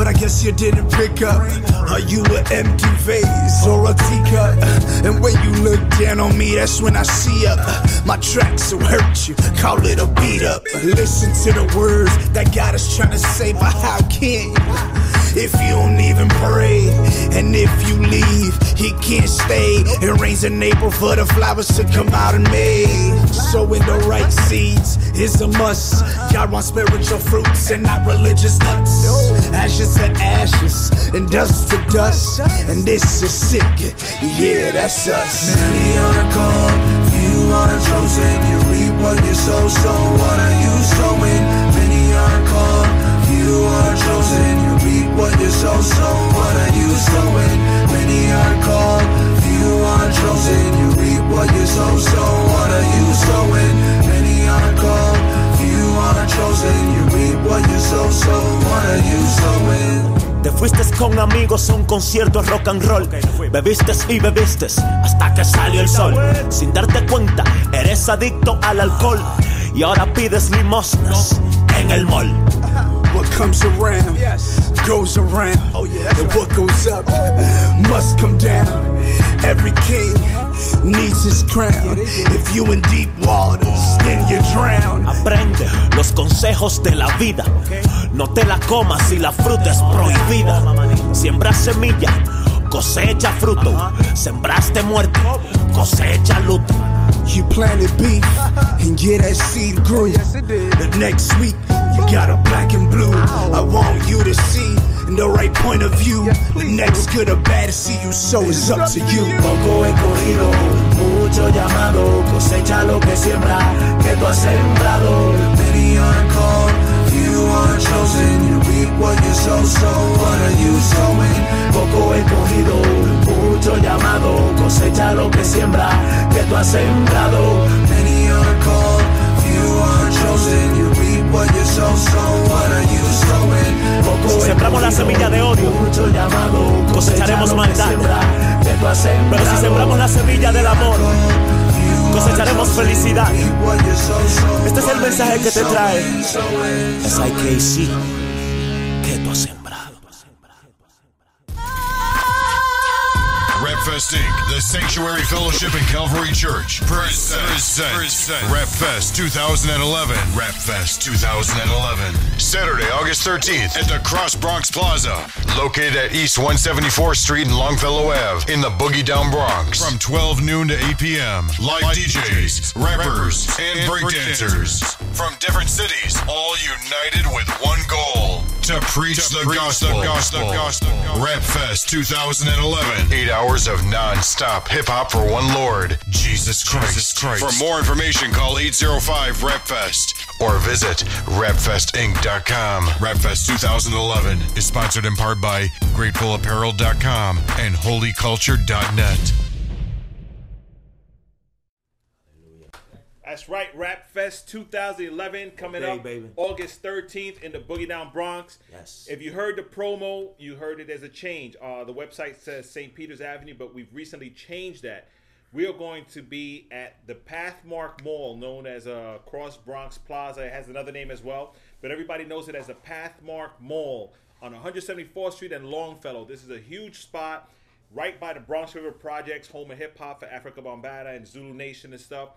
but I guess you didn't pick up. Are you an empty vase or a teacup? And when you look down on me, that's when I see up. My tracks will hurt you, call it a beat up. Listen to the words that God is trying to say, but how can you? If you don't even pray, and if you leave, he can't stay. It rains in April for the flowers to come out in May. Sowing the right seeds is a must. God wants spiritual fruits and not religious nuts. Ashes to ashes and dust to dust. And this is sick. Yeah, that's us. Many are the called, few are chosen. You reap what you sow, so what are you sowing? Many are the called, few are chosen. You reap what you sow, so what are you sowing? Many are called, few are chosen. You reap what you sow, so what are you sowing? Many are called, chosen. You reap what you sow, so what are you sowing? Te fuiste con amigos a un concierto de rock and roll. Bebiste y bebiste hasta que salió el sol. Sin darte cuenta, eres adicto al alcohol. Y ahora pides limosnas en el mall. What comes around goes around. Oh yeah, and what goes up must come down. Every king needs his crown. If you in deep waters, then you drown. Aprende los consejos de la vida. No te la comas si la fruta es prohibida. Siembra semilla, cosecha fruto. Sembraste muerte, cosecha luto. You planted beef, and yeah, that seed grew. The next week, you got a black and blue. I want you to see in the right point of view. The next good or bad to see you, so it's up to you. Poco he cogido, mucho llamado, cosecha lo que siembra, que tú has sembrado. Many are called, semilla de odio, cosecharemos maldad. Pero si sembramos la semilla del amor, cosecharemos felicidad. Este es el mensaje que te trae SIKC, Sanctuary Fellowship and Calvary Church present, present, Rapfest 2011. Rapfest 2011. Saturday, August 13th at the Cross Bronx Plaza, located at East 174th Street and Longfellow Ave in the Boogie Down Bronx. From 12 noon to 8 p.m. Live DJs, rappers, and breakdancers from different cities, all united with one goal. To preach, the, gospel. gospel. gospel. Rap Rapfest 2011. Eight hours of non-stop hip-hop for one Lord, Jesus Christ. For more information, call 805-RAPFEST or visit rapfestinc.com. Rapfest 2011 is sponsored in part by GratefulApparel.com and HolyCulture.net. That's right, Rap Fest 2011 coming Okay, up baby. August 13th in the Boogie Down Bronx. Yes. If you heard the promo, you heard it as a change. Uh, the website says St. Peter's Avenue, but we've recently changed that. We are going to be at the Pathmark Mall, known as uh, Cross Bronx Plaza. It has another name as well, but everybody knows it as the Pathmark Mall on 174th Street and Longfellow. This is a huge spot right by the Bronx River Projects, home of hip hop for Afrika Bambaataa and Zulu Nation and stuff.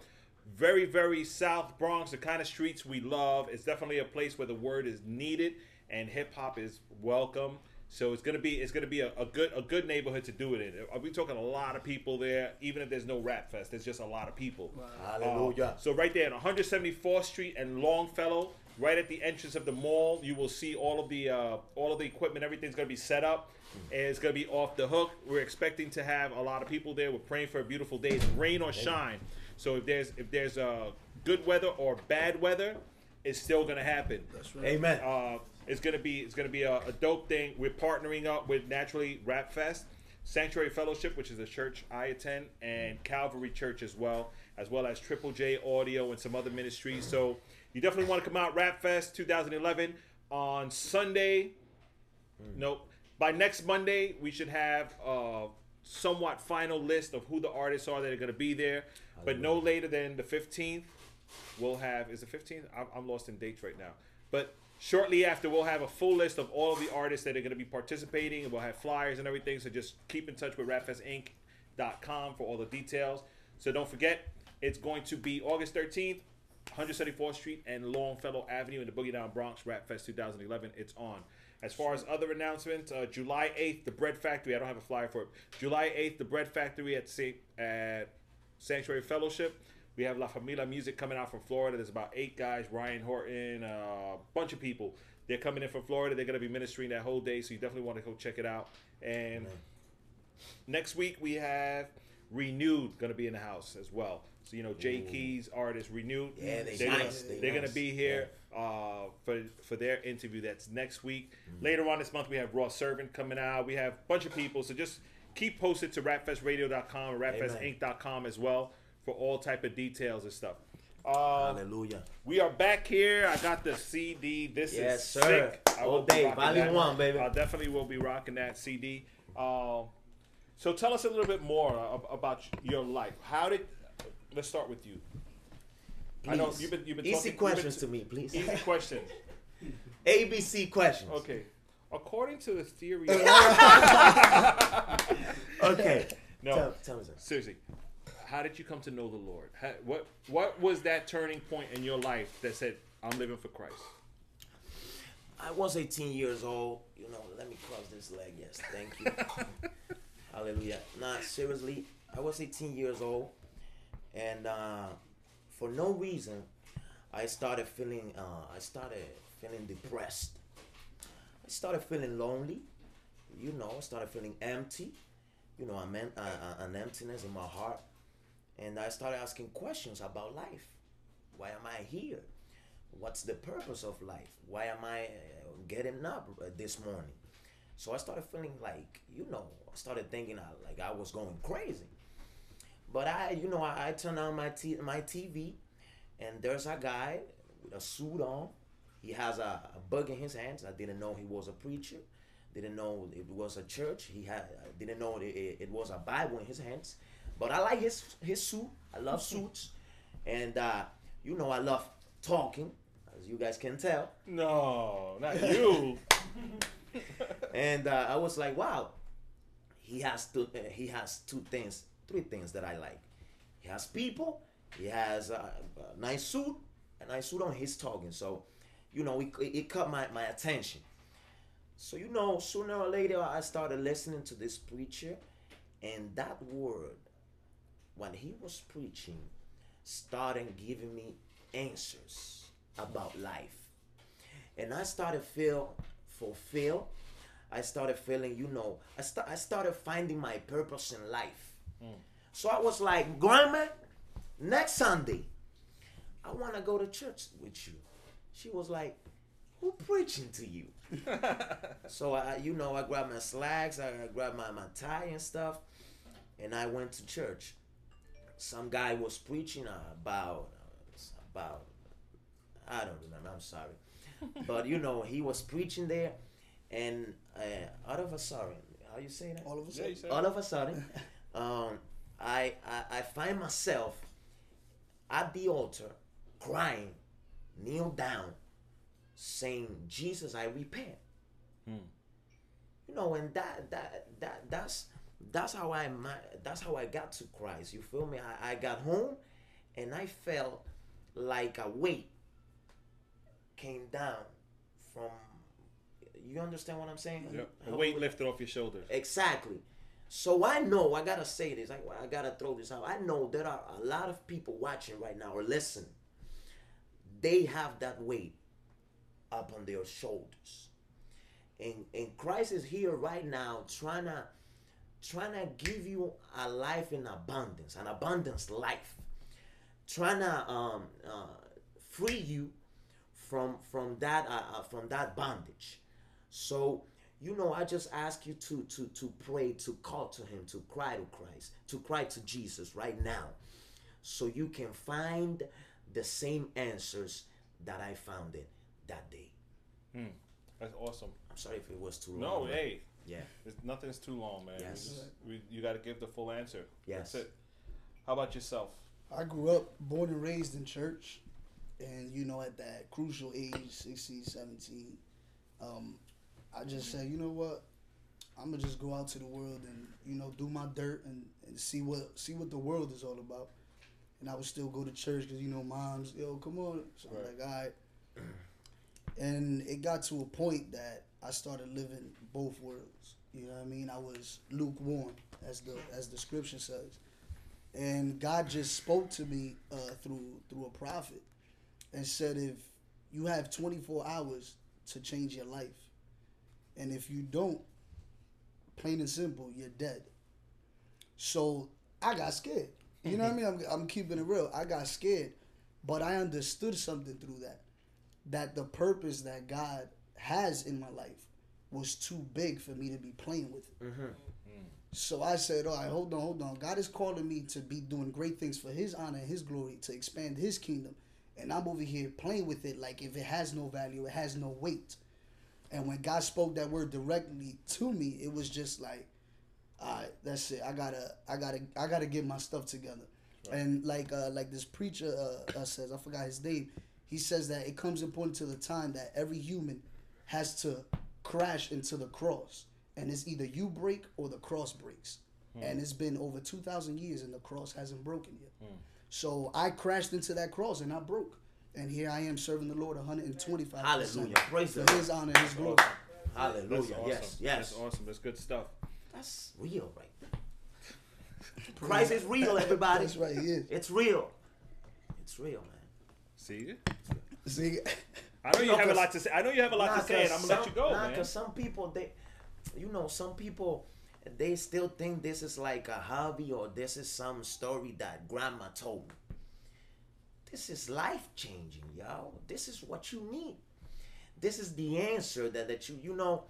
Very, very South Bronx, the kind of streets we love. It's definitely a place where the word is needed and hip hop is welcome. So it's gonna be it's gonna be a, a good a good neighborhood to do it in. Are we talking a lot of people there? Even if there's no rap fest, there's just a lot of people. Hallelujah. Uh, so right there on 174th Street and Longfellow, right at the entrance of the mall, you will see all of the uh, all of the equipment. Everything's gonna be set up. And it's gonna be off the hook. We're expecting to have a lot of people there. We're praying for a beautiful day, rain or shine. So if there's if there's uh, good weather or bad weather, it's still gonna happen. Amen. Uh, it's gonna be it's gonna be a, a dope thing. We're partnering up with Naturally Rap Fest, Sanctuary Fellowship, which is a church I attend, and Calvary Church as well, as well as Triple J Audio and some other ministries. So you definitely want to come out Rap Fest 2011 on Sunday. Nope. By next Monday, we should have a somewhat final list of who the artists are that are going to be there. But no later than the 15th, we'll have. Is the 15th? I'm, I'm lost in dates right now. But shortly after, we'll have a full list of all of the artists that are going to be participating, and we'll have flyers and everything. So just keep in touch with rapfestinc.com for all the details. So don't forget, it's going to be August 13th, 174th Street and Longfellow Avenue in the Boogie Down Bronx, Rap Fest 2011. It's on. As far as other announcements, uh, July 8th, the Bread Factory. I don't have a flyer for it. July 8th, the Bread Factory at Saint, at Sanctuary Fellowship. We have La Familia Music coming out from Florida. There's about eight guys, Ryan Horton, a bunch of people. They're coming in from Florida. They're going to be ministering that whole day, so you definitely want to go check it out. And next week we have Renewed going to be in the house as well. So you know Jay Keys artist Renewed. Yeah, they they're nice, Gonna, they they're going to be here uh, for for their interview. That's next week. Later on this month we have Raw Servant coming out. We have a bunch of people. So just keep posted to rapfestradio.com or rapfestinc.com as well for all type of details and stuff. Um, Hallelujah. We are back here. I got the CD. This Yes, is sir. sick. I All will day. Volume one, baby. I definitely will be rocking that CD. Um, so tell us a little bit more about your life. How did? Let's start with you. I know Please. you've been you've been Easy talking, questions been, to me, please. Easy questions. ABC questions. Okay. According to the theory. Okay. no. Tell, tell me something. Seriously, how did you come to know the Lord? How, what What was that turning point in your life that said, "I'm living for Christ"? I was 18 years old. You know, let me cross this leg. Yes, thank you. Hallelujah. Nah, seriously, I was 18 years old, and uh, for no reason, I started feeling. Uh, I started feeling depressed. I started feeling lonely. You know, I started feeling empty. You know, I meant uh, uh, an emptiness in my heart, and I started asking questions about life. Why am I here? What's the purpose of life? Why am I uh, getting up this morning? So I started feeling like, you know, I started thinking I, like I was going crazy. But I, you know, I, I turned on my t- my TV, and there's a guy with a suit on. He has a, a bug in his hands. I didn't know he was a preacher. Didn't know it was a church. He had. I didn't know it, it, it was a Bible in his hands. But I like his his suit. I love suits, and uh, you know I love talking, as you guys can tell. No, not you. and uh, I was like, wow, he has two. Uh, he has two things, three things that I like. He has people. He has a, a nice suit, a nice suit on. He's talking, so you know, it, it caught my, my attention. So you know, sooner or later, I started listening to this preacher, and that word, when he was preaching, started giving me answers about life and I started feel fulfilled. I started feeling, you know, I start I started finding my purpose in life. So I was like, Grandma, next Sunday, I want to go to church with you. She was like, Who preaching to you? so I, you know, I grabbed my slacks, I grabbed my, my tie and stuff, and I went to church. Some guy was preaching about about I don't remember. I'm sorry, but you know he was preaching there, and uh, out of a sudden, how you say that? All of a sudden. you said All of a sudden, um, I, I I find myself at the altar, crying, kneel down, saying, "Jesus, I repent." You know, and that that that that's that's how I that's how I got to Christ. You feel me? I, I got home, and I felt like a weight came down from. You understand what I'm saying? Yep. A weight lifted off your shoulders. Exactly. So I know I gotta say this. I, I gotta throw this out. I know there are a lot of people watching right now or listening. They have that weight up on their shoulders, and and Christ is here right now, trying to trying to give you a life in abundance, an abundance life, trying to um, uh, free you from from that uh, uh, from that bondage. So you know, I just ask you to to to pray, to call to Him, to cry to Christ, to cry to Jesus right now, so you can find the same answers that I found it that day. That's awesome. I'm sorry if it was too long. No, but- hey, Yeah. it's, nothing's too long, man. Yes. Just- we, you got to give the full answer. Yes. That's it. How about yourself? I grew up, born and raised in church, and you know, at that crucial age, 16, 17, um, I just said, you know what, I'm gonna just go out to the world and you know do my dirt and, and see what see what the world is all about. And I would still go to church because you know, mom's yo, come on. So I'm like, all right. And it got to a point that I started living both worlds. You know what I mean? I was lukewarm, as the as the scripture says and God just spoke to me uh, through through a prophet and said, if you have 24 hours to change your life, and if you don't, plain and simple, you're dead. So I got scared. You know what I mean? I'm, I'm keeping it real. I got scared, but I understood something through that. That the purpose that God has in my life was too big for me to be playing with it. Mm-hmm. So I said, all right, hold on, hold on. God is calling me to be doing great things for His honor and His glory, to expand His kingdom. And I'm over here playing with it like if it has no value, it has no weight. And when God spoke that word directly to me, it was just like, all right, that's it. I gotta, I gotta, I gotta get my stuff together. And like, uh, like this preacher uh, uh, says, I forgot his name. He says that it comes important to the time that every human has to crash into the cross, and it's either you break or the cross breaks. And it's been over two thousand years, and the cross hasn't broken yet. So I crashed into that cross, and I broke. And here I am serving the Lord 125. Hallelujah. Praise for His honor, and His glory. Hallelujah. That's awesome. Yes, yes. That's awesome. That's good stuff. That's real right there. Christ is real, everybody. That's right, he is. It's real. It's real, man. See, you? See, I know you No, have a lot to say. I know you have a lot Nah, to say, and 'cause I'm gonna let you go, nah, man. Cause some people they, you know, some people they still think this is like a hobby or this is some story that grandma told me. This is life changing, y'all. This is what you need. This is the answer that that you you know.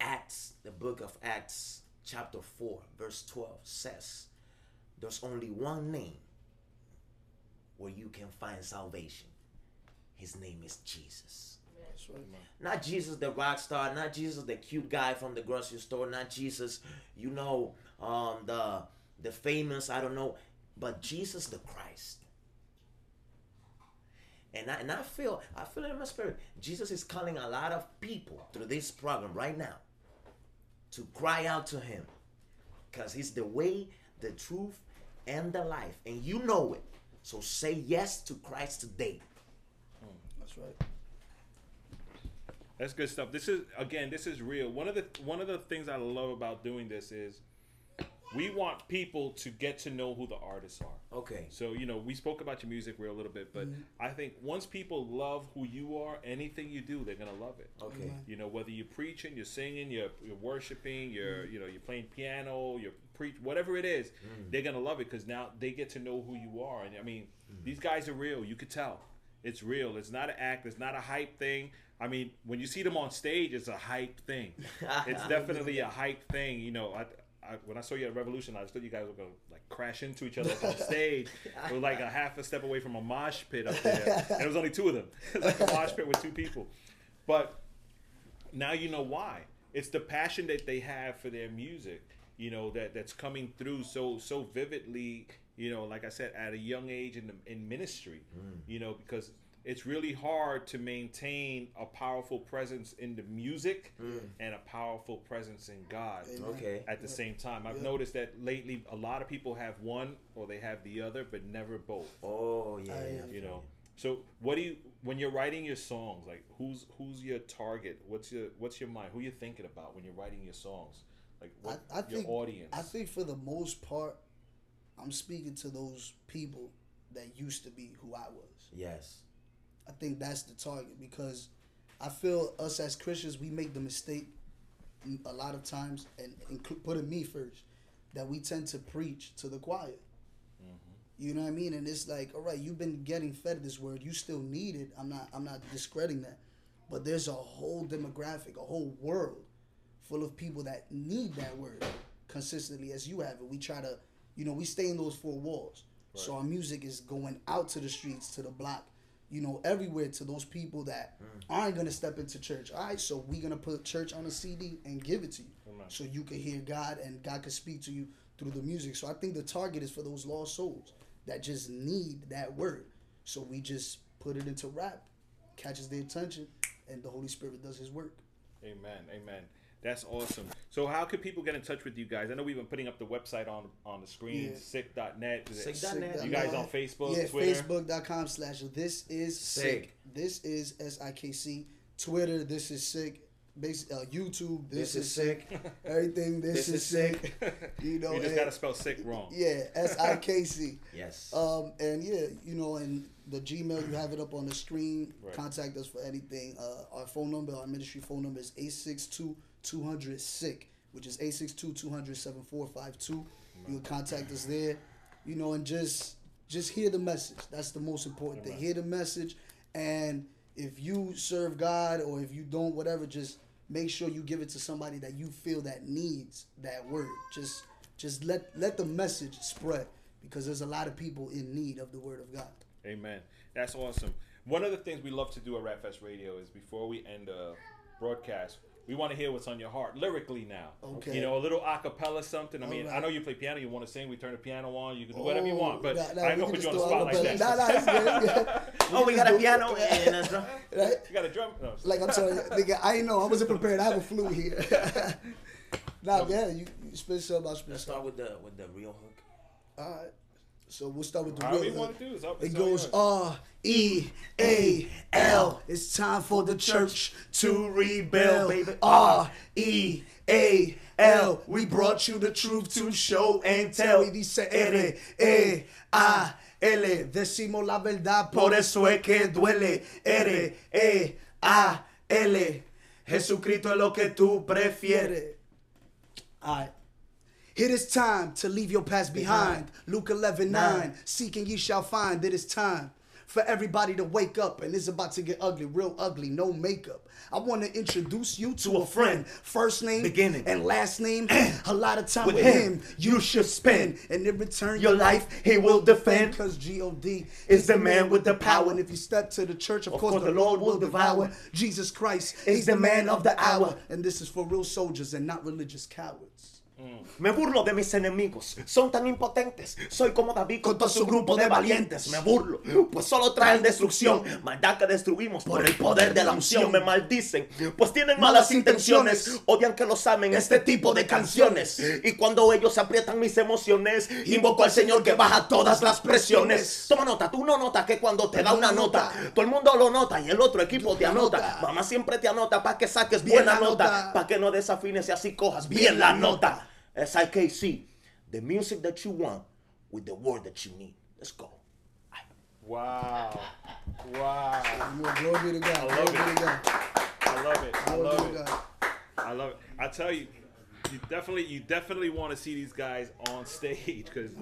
Acts, the book of Acts, chapter four, verse twelve says, "There's only one name where you can find salvation. His name is Jesus." Right. Not Jesus the rock star, not Jesus the cute guy from the grocery store, not Jesus, you know, um, the the famous, I don't know, but Jesus the Christ. And I, and I feel I feel it in my spirit. Jesus is calling a lot of people through this program right now to cry out to him. Because he's the way, the truth, and the life. And you know it. So say yes to Christ today. Mm, that's right. That's good stuff. This is again, this is real. One of the one of the things I love about doing this is we want people to get to know who the artists are. Okay. So you know, we spoke about your music real a little bit, but Mm-hmm. I think once people love who you are, anything you do, they're gonna love it. Okay. You know, whether you're preaching, you're singing, you're you're worshiping, you're Mm-hmm. you know you're playing piano, you're preach, whatever it is, Mm. they're gonna love it because now they get to know who you are. And I mean, Mm. these guys are real. You could tell. It's real. It's not an act. It's not a hype thing. I mean, when you see them on stage, it's a hype thing. it's definitely a hype thing. You know, I, I, when I saw you at Revolution, I thought you guys were gonna like crash into each other on stage. It was like a half a step away from a mosh pit up there, and it was only two of them. It was like a mosh pit with two people. But now you know why. It's the passion that they have for their music, you know, that that's coming through so so vividly, you know, like I said, at a young age in the, in ministry, mm. you know, because it's really hard to maintain a powerful presence in the music mm. and a powerful presence in God Okay. at the same time. I've noticed that lately a lot of people have one or they have the other, but never both. Oh yeah. I- You know. So what do you when you're writing your songs, like who's who's your target? What's your what's your mind? Who you thinking about when you're writing your songs? Like what I, I your think audience? I think for the most part, I'm speaking to those people that used to be who I was. Yes. I think that's the target because I feel us as Christians we make the mistake a lot of times, and inclu- putting me first, that we tend to preach to the choir. Mm-hmm. You know what I mean? And it's like, all right, you've been getting fed this word. You still need it. I'm not. I'm not discrediting that, but there's a whole demographic, a whole world, full of people that need that word consistently as you have it. We try to, you know, we stay in those four walls. So our music is going out to the streets, to the block, you know, everywhere to those people that hmm. aren't gonna step into church. All right, so we're gonna put church on a CD and give it to you, so you can hear God and God can speak to you through the music. So I think the target is for those lost souls that just need that word. So we just put it into rap, catches their attention, and the Holy Spirit does His work. Amen. Amen. That's awesome. So how can people get in touch with you guys? I know we've been putting up the website on on the screen, Yeah. sick.net. Is it- Sick.net. You guys on Facebook, Yeah, Twitter? Facebook.com slash this is sick. Sick. This is S I K C. Twitter, this is sick. Basi- uh, YouTube, this, This is is sick. sick. Everything, this, This is, is sick. you know, you just and- gotta spell sick wrong. yeah, S I K C. Yes. Um, and yeah, you know, and the Gmail, you have it up on the screen. Right. Contact us for anything. Uh, our phone number, our ministry phone number is 862 200 SICK, which is 862 200 7452. You can contact us there, you know, and just just hear the message. That's the most important thing. Hear the message. And if you serve God or if you don't, whatever, just make sure you give it to somebody that you feel that needs that word. Just just let let the message spread because there's a lot of people in need of the word of God. Amen. That's awesome. One of the things we love to do at Rap Fest Radio is before we end a broadcast, we want to hear what's on your heart lyrically now. Okay. You know, a little acapella something. I mean, Alright. I know you play piano. You want to sing? We turn the piano on. You can do whatever you Oh, want. But nah, nah, I ain't we gonna put you on the do spot like acapella. that. Nah, nah, it's good. Yeah. Oh, we can got a piano and a drum. Right? You got a drum? No. Like I'm sorry, nigga, I ain't know. I wasn't prepared. I have a flu here. nah, yeah, you, you spit something, I'll spit Let's something. start with the with the real hook. All right. So we'll start with the However real. you want to do is. It goes. R E A L. It's time for the church to rebel. baby. R E A L. We brought you the truth to show and tell. Y dice R E A L. Decimos la verdad, por eso es que duele. R E A L. Jesucristo es lo que tú prefieres. Alright. It is time to leave your past behind. Luke 11, 9. Seeking ye shall find. It is time for everybody to wake up. And it's about to get ugly, real ugly, no makeup. I want to introduce you to, a friend. First name, Beginning. and last name. a lot of time with, With him, him, you should spend. And in return, Your life he will defend. Because G-O-D Is the man with the power. And if you step to the church, of, Of course, course the the Lord will devour. Jesus Christ Is the man of the hour. And this is for real soldiers and not religious cowards. Me burlo de mis enemigos, son tan impotentes. Soy como David con todo su grupo de valientes. Me burlo, pues solo traen destrucción. Maldad que destruimos por el poder de la unción. Me maldicen, pues tienen malas intenciones. Odian que los amen este tipo de canciones. Y cuando ellos aprietan mis emociones, invoco al Señor que baja todas las presiones. Toma nota, tú no notas que cuando te da una nota, todo el mundo lo nota y el otro equipo te anota. Mamá siempre te anota para que saques buena nota. para que no desafines y así cojas bien la nota. SIKC, the music that you want with the word that you need. Let's go. Wow. Wow. You a glory be to God. I love glory be to God. I love it. I Glory love it. I love it. I tell you, you definitely, you definitely want to see these guys on stage because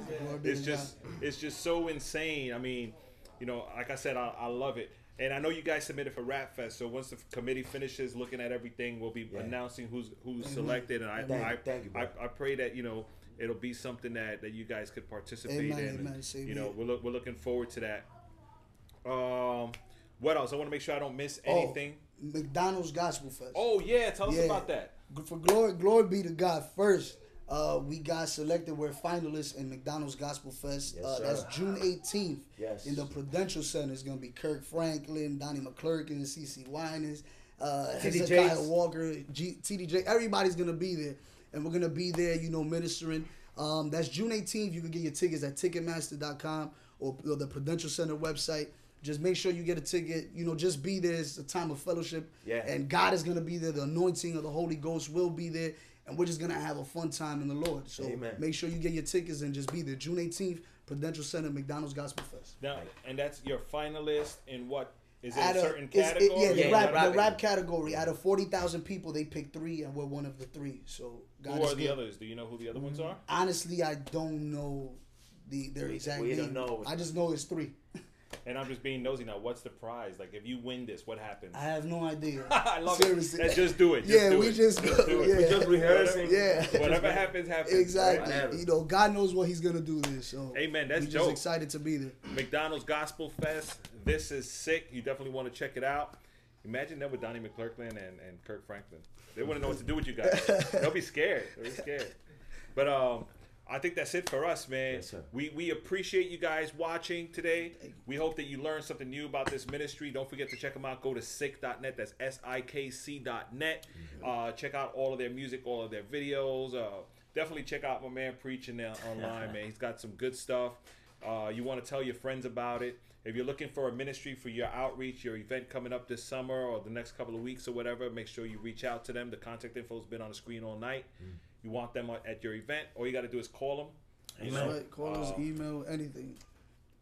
it's just, it's just so insane. I mean, you know, like I said, I, I love it. And I know you guys submitted for Rap Fest, so once the committee finishes looking at everything, we'll be announcing who's who's selected. And I, Thank- I, thank you. I, I pray that you know it'll be something that, that you guys could participate Amen, in. amen. Same you know, we're look, we're looking forward to that. Um, what else? I want to make sure I don't miss Oh, anything. McDonald's Gospel Fest. Oh, yeah, tell us Yeah. about that. For glory, glory be to God. First, uh, we got selected. We're finalists in McDonald's Gospel Fest. Yes, uh, that's June 18th. Yes. In the Prudential Center, it's gonna be Kirk Franklin, Donnie McClurkin, CeCe Winans, uh, Hezekiah Walker, G- TDJ. Everybody's gonna be there, and we're gonna be there. You know, ministering. Um, that's June 18th. You can get your tickets at Ticketmaster.com or, or the Prudential Center website. Just make sure you get a ticket. You know, just be there. It's a time of fellowship. Yeah. And God is gonna be there. The anointing of the Holy Ghost will be there, and we're just gonna have a fun time in the Lord. So Amen. make sure you get your tickets and just be there. June 18th, Prudential Center, McDonald's Gospel Fest. Now, and that's your finalist in what? Is it Out a of- certain it's- it- category? yeah, the Yeah, rap, rapping. the rap category. Out of forty thousand people, they picked three, and we're one of the three. So God Who is are the good. others? Do you know who the other ones mm-hmm. are? Honestly, I don't know the their exact we name. don't know. I just know it's three. And I'm just being nosy now. What's the prize? Like, if you win this, what happens? I have no idea. I love Seriously. it. Let's just do it. Just yeah, do we it. just, do it. yeah. We just rehearsing. Yeah. Whatever happens, happens. Exactly. Whatever. You know, God knows what He's gonna do this. So Amen. That's we just excited to be there. McDonald's Gospel Fest. This is sick. You definitely want to check it out. Imagine that with Donnie McClurkin and, and Kirk Franklin. They wouldn't know what to do with you guys. They'll be scared. They'll be scared. But um, I think that's it for us, man. Yes, sir. we we appreciate you guys watching today. We hope that you learned something new about this ministry. Don't forget to check them out. Go to sick.net. That's S I K C.net. Uh, check out all of their music, all of their videos. Uh, definitely check out my man preaching there online, man. He's got some good stuff. Uh, you want to tell your friends about it. If you're looking for a ministry for your outreach, your event coming up this summer or the next couple of weeks or whatever, make sure you reach out to them. The contact info's been on the screen all night. You want them at your event, all you got to do is call them. You That's know, right. Call us, uh, email, anything.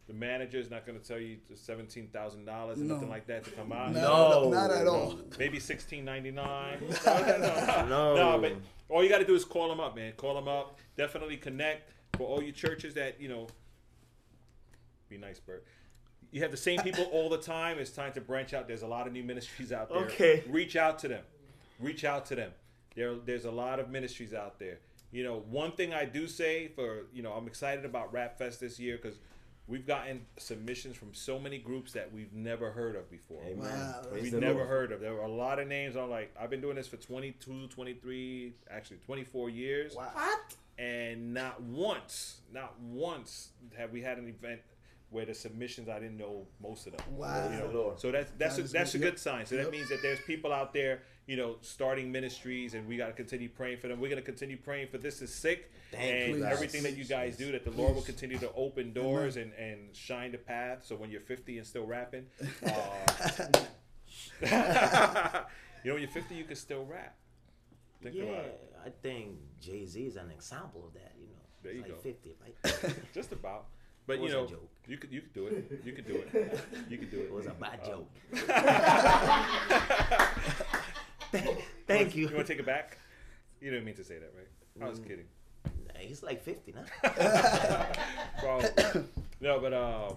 the manager is not going to tell you seventeen thousand dollars or No. nothing like that to come out. No, No. not at all. Maybe sixteen ninety nine. no, No. no, but all you got to do is call them up, man. Call them up. Definitely connect for all you churches that you know. Be nice, Bert. You have the same people all the time. It's time to branch out. There's a lot of new ministries out there. Okay. Reach out to them. reach out to them. There, there's a lot of ministries out there. You know, one thing I do say for you know, I'm excited about Rap Fest this year because we've gotten submissions from so many groups that we've never heard of before. Amen. Wow. We've never Lord. heard of. There were a lot of names. I'm like, I've been doing this for 22, 23, actually 24 years. Wow. What? And not once, not once have we had an event where the submissions I didn't know most of them. Wow. You know, Lord. so that's that's That a, is that's a good. good sign. So that means that there's people out there, you know, starting ministries, and we got to continue praying for them. We're gonna continue praying for this is sick, Thank and everything that you guys do, that the Lord will continue to open doors and and shine the path. So when you're 50 and still rapping, uh, you know, when you're 50, you can still rap. Think yeah, about it. I think Jay Z is an example of that. You know, There It's you like go. fifty, right? Just about. But you know, you could you could do it. You could do it. You could do it. It was a bad Uh, joke. Thank you. You want to take it back? You didn't mean to say that, right? I was kidding. Nah, He's like fifty now. Probably. no, but uh,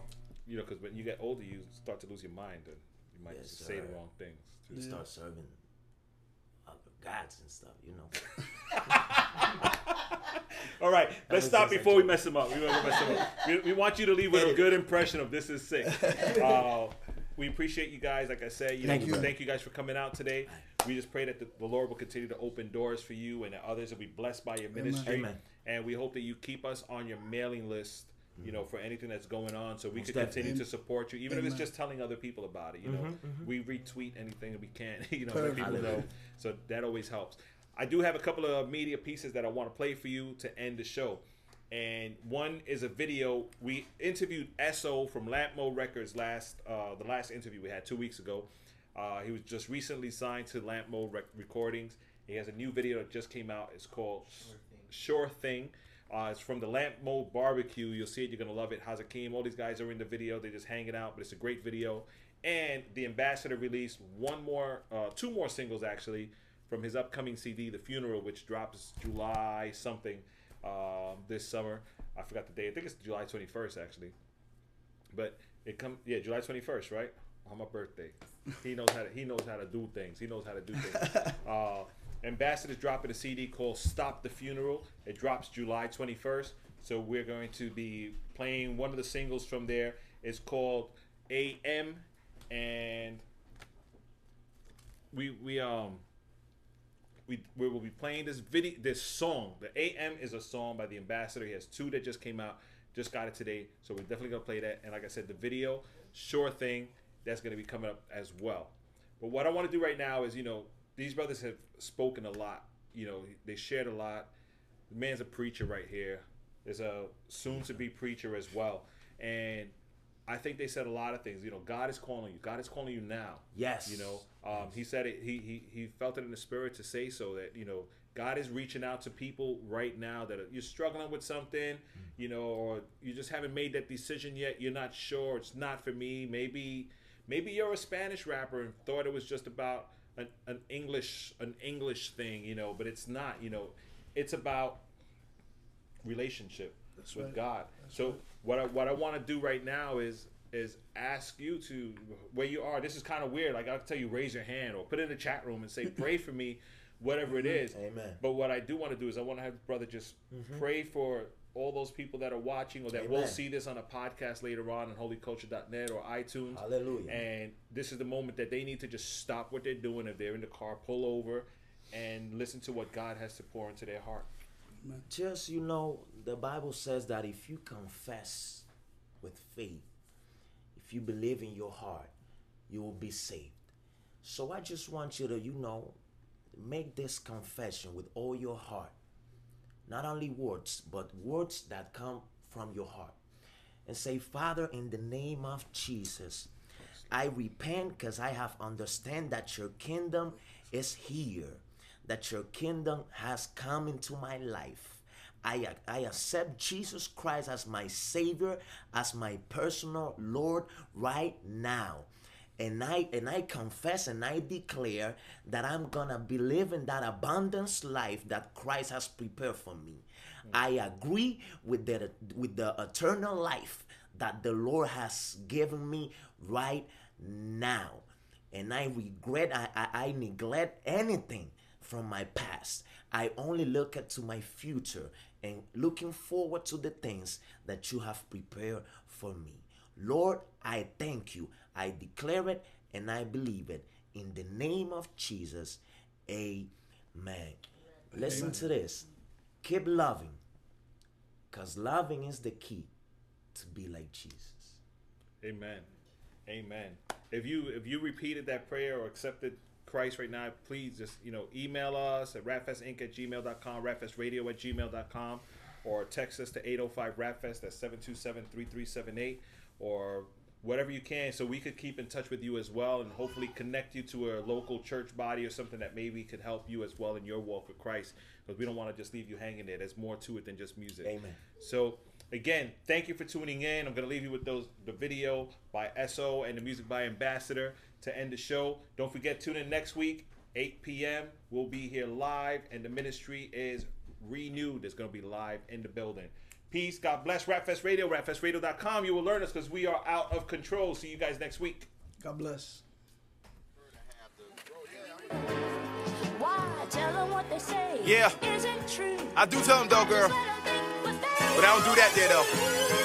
you know, because when you get older, you start to lose your mind, and you might Yes, just say the sir. wrong things. You start serving other gods and stuff. You know. All right, let's was stop just a before we joke. mess them up. We, wanna mess 'em up. We, we want you to leave with a good impression of this is sick. Uh, we appreciate you guys. Like I said, you Thank know, you. thank you guys for coming out today. We just pray that the, the Lord will continue to open doors for you and that others will be blessed by your ministry. Amen. And we hope that you keep us on your mailing list. You know, for anything that's going on, so we Most can continue definitely. to support you, even if it's Amen. just telling other people about it. You know, Mm-hmm, we retweet anything that we can. You know, let people know. So that always helps. I do have a couple of media pieces that I want to play for you to end the show. And one is a video. We interviewed SO from Lamp Mode Records last uh, the last interview we had two weeks ago. Uh, he was just recently signed to Lamp Mode Rec- Recordings. He has a new video that just came out. It's called Sure Thing. Uh, it's from the Lamp Mode Barbecue. You'll see it. You're gonna love it. Hazakim, all these guys are in the video. They're just hanging out, but it's a great video. And the ambassador released one more, uh, two more singles actually from his upcoming CD, The Funeral, which drops July something um, this summer. I forgot the date. I think it's July 21st actually. But it come yeah July 21st, right? On my birthday. He knows how to he knows how to do things. He knows how to do things. uh, Ambassador's dropping a CD called Stop the Funeral. It drops July 21st. So we're going to be playing one of the singles from there. It's called AM and we we um we we will be playing this video this song. The AM is a song by the Ambassador. He has two that just came out. Just got it today, so we're definitely gonna play that. And like I said, the video, sure thing, that's gonna be coming up as well. But what I want to do right now is, you know, these brothers have spoken a lot. You know, they shared a lot. The man's a preacher right here. There's a soon-to-be preacher as well, and I think they said a lot of things. You know, God is calling you. God is calling you now. Yes. You know, um, he said it. He, he he felt it in the spirit to say so that you know God is reaching out to people right now that are, you're struggling with something, you know, or you just haven't made that decision yet. You're not sure. It's not for me. Maybe maybe you're a Spanish rapper and thought it was just about an, an English an English thing, you know, but it's not. You know, it's about relationship with right. God. so what I what I want to do right now is is ask you to where you are. This is kind of weird. Like I'll tell you, raise your hand or put it in the chat room and say, pray for me, whatever it mm-hmm. is. Amen. But what I do want to do is I want to have brother just mm-hmm. pray for all those people that are watching or that will see this on a podcast later on on holyculture.net or iTunes. Hallelujah. And this is the moment that they need to just stop what they're doing. If they're in the car, pull over and listen to what God has to pour into their heart. Just you know, the Bible says that if you confess with faith, if you believe in your heart, you will be saved. So I just want you to, you know, make this confession with all your heart. Not only words, but words that come from your heart. And say, Father, in the name of Jesus, I repent because I have understand that your kingdom is here, that your kingdom has come into my life. I, I accept Jesus Christ as my Savior, as my personal Lord right now. And I and I confess and I declare that I'm gonna be living that abundance life that Christ has prepared for me. I agree with the with the eternal life that the Lord has given me right now. and I regret, I, I, I neglect anything from my past. I only look at to my future and looking forward to the things that you have prepared for me. Lord, I thank you. I declare it and I believe it. In the name of Jesus, amen. Listen to this. Keep loving, because loving is the key to be like Jesus. Amen. Amen. If you if you repeated that prayer or accepted Christ right now, please just you know email us at rapfestinc at gmail.com, rapfestradio at gmail.com, or text us to 805 rapfest at 727-3378 or whatever you can so we could keep in touch with you as well and hopefully connect you to a local church body or something that maybe could help you as well in your walk with Christ because we don't want to just leave you hanging there. There's more to it than just music. Amen. So again, thank you for tuning in. I'm gonna leave you with those the video by SO and the music by Ambassador to end the show. Don't forget tune in next week, 8 p.m. We'll be here live, and the ministry is renewed. It's gonna be live in the building. Peace. God bless. Rapfest Radio. RapFestRadio.com. You will learn us because we are out of control. See you guys next week. God bless. Why? Tell them what they say. Yeah. Isn't true. I do tell them though, girl. Just let 'em think what they But I don't do that there though.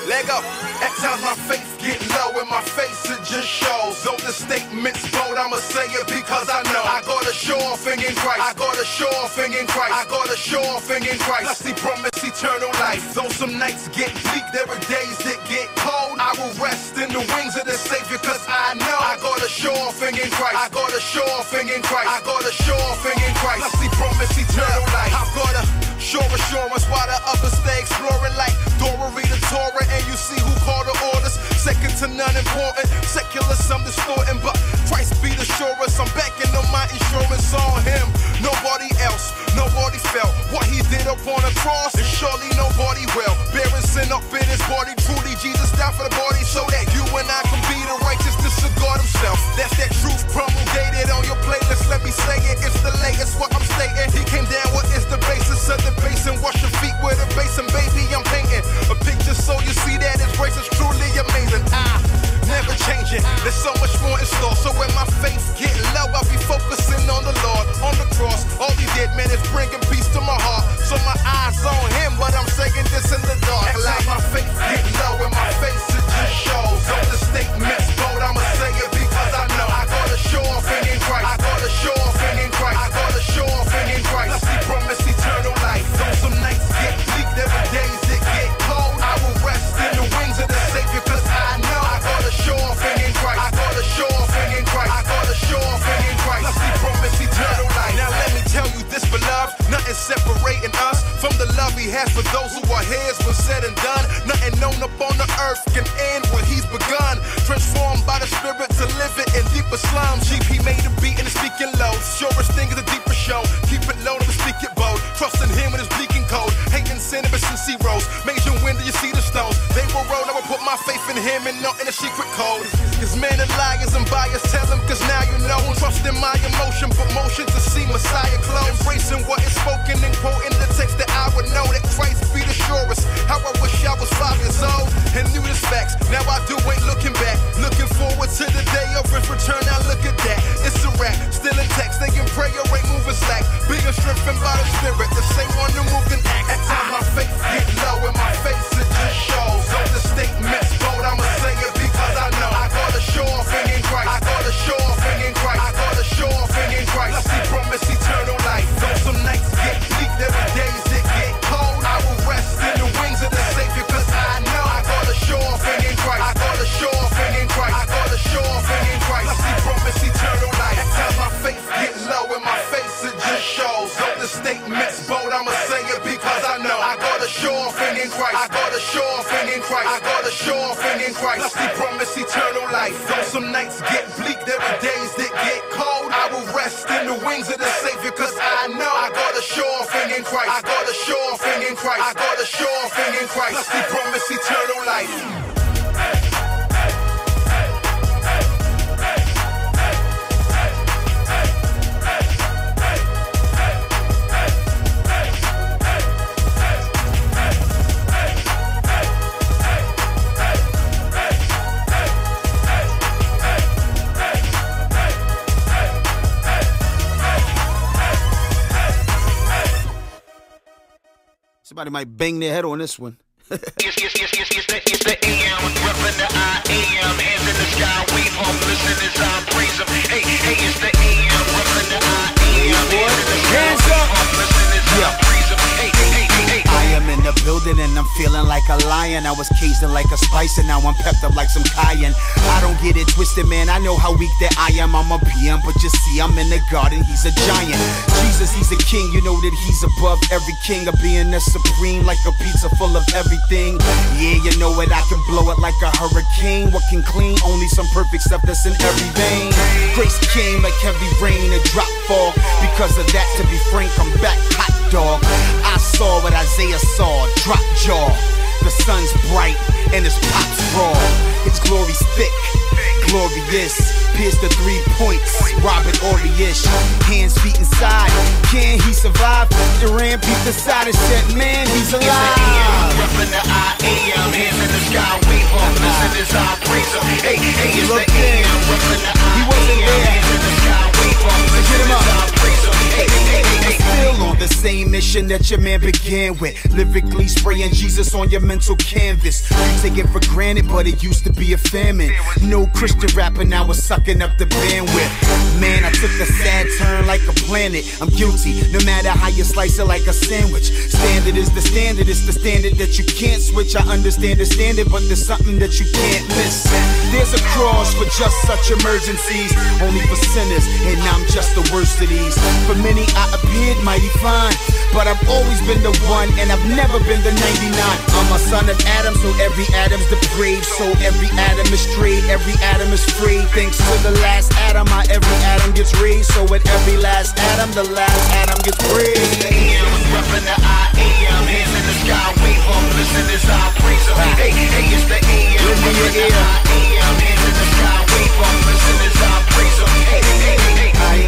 Let go. At times my faith get low and my face it just shows. Though the statement's bold, I'ma say it because I know. I gotta show off in Christ. I gotta show off in Christ. I gotta show off in Christ. I see promise eternal life. Though some nights get bleak, there are days that get cold. I will rest in the wings of the Savior because I know. I gotta show off in Christ. I gotta show off in Christ. I gotta show off in Christ. I see promise eternal life. I've gotta show assurance while the others stay exploring like Dora read the Torah and you see who called the orders. Second to none important. Secular, some distorting, but Christ be the surest. I'm backing on my insurance on him. Nobody else, nobody felt what he did up on the cross, and surely nobody will. Bearing sin up in his body, truly Jesus died for the body, so that you and I can be the righteousness of God Himself. That's that truth promulgated on your playlist. Let me say it, it's the latest. What I'm stating, He came down. What is the basis of the basin? Wash your feet with a basin, baby. I'm painting a picture so you see that His grace is truly amazing. I never changing. There's so much more in store. So when my faith get low, I'll be focusing on the Lord, on the cross. All He did, man, is bringing peace to my heart. So my eyes on Him, but I'm saying this in the dark. Like my faith get low and my face it just shows. So the statement's bold, I'ma say it because I know I gotta show off separating us from the love He has for those who are His. When said and done, nothing known upon the earth can end what He's begun. Transformed by the Spirit to live it in deeper slums. GP made a beat and it's speaking low. Surest thing is a deeper show. Keep it low, never speak it bold. Trusting Him when it's bleaking cold. Hating sin ever since He rose. Major wind, do you see the stones? They will roll. I will put my faith in Him and not in a secret code. Cause men are liars and bias. Tell them cause now you know. Trust in my emotion, but motion to see Messiah close. Embracing what is spoken and quoting the text that I would know that Christ be the surest. How I wish I was five years old and knew this facts. Now I do ain't looking back. Looking forward to the day of his return. Now look at that. It's a wrap. Still in text. They can pray or ain't moving slack. Being strengthened by the spirit. The same one who moved and act. At times my faith get low and my face it just shows. So the state bold. I'ma in Christ. I gotta show thing in Christ. I gotta show thing in Christ. I see promise eternal life. Somebody might bang their head on this one. It's, it's, it's, it's, the, it's the AM, the I am, hands in the sky, listen and I'm feeling like a lion. I was caged in like a spice and now I'm pepped up like some cayenne. I don't get it twisted, man. I know how weak that I am. I'm a PM, but you see, I'm in the garden. He's a giant. Jesus, he's a king. You know that he's above every king of being the supreme, like a pizza full of everything. Yeah, you know it. I can blow it like a hurricane. What can clean? Only some perfect stuff that's in every vein. Grace came like heavy rain a drop fall. Because of that, to be frank, I'm back hot dog. I saw what Isaiah saw, drop jaw. The sun's bright and his pops raw. His glory's thick, glorious. Pierce the three points, Robert Orish. Hands, feet inside. Can he survive? Duran peeped aside and said, Man, he's alive. reppin' the I am, hands in the sky, wave listen as I praise 'em. Hey, hey, it's the. AM, reppin' the I He wasn't there. hands in the sky, wave 'em, listen Get him as up. I praise hey, hey. That your man began with. Lyrically spraying Jesus on your mental canvas. You take it for granted, but it used to be a famine. No Christian rapper now is sucking up the bandwidth. Man, I took a sad turn like a planet. I'm guilty, no matter how you slice it like a sandwich. Standard is the standard, it's the standard that you can't switch. I understand the standard, but there's something that you can't miss. There's a cross for just such emergencies, only for sinners, and I'm just the worst of these. For many, I appeared mighty fine, but I've always been the one, and I've never been the 99. I'm a son of Adam, so every Adam's depraved, so every Adam is straight, every Adam is free. Thanks to the last Adam, my every Adam gets raised, so at every last Adam, the last Adam gets praised. AM, reppin' the I am, hands in the sky, wave 'em, listen as I praise. Hey, hey, it's the AM, reppin' the. I am, hands in the sky, wave listen as I praise 'em. Hey, hey,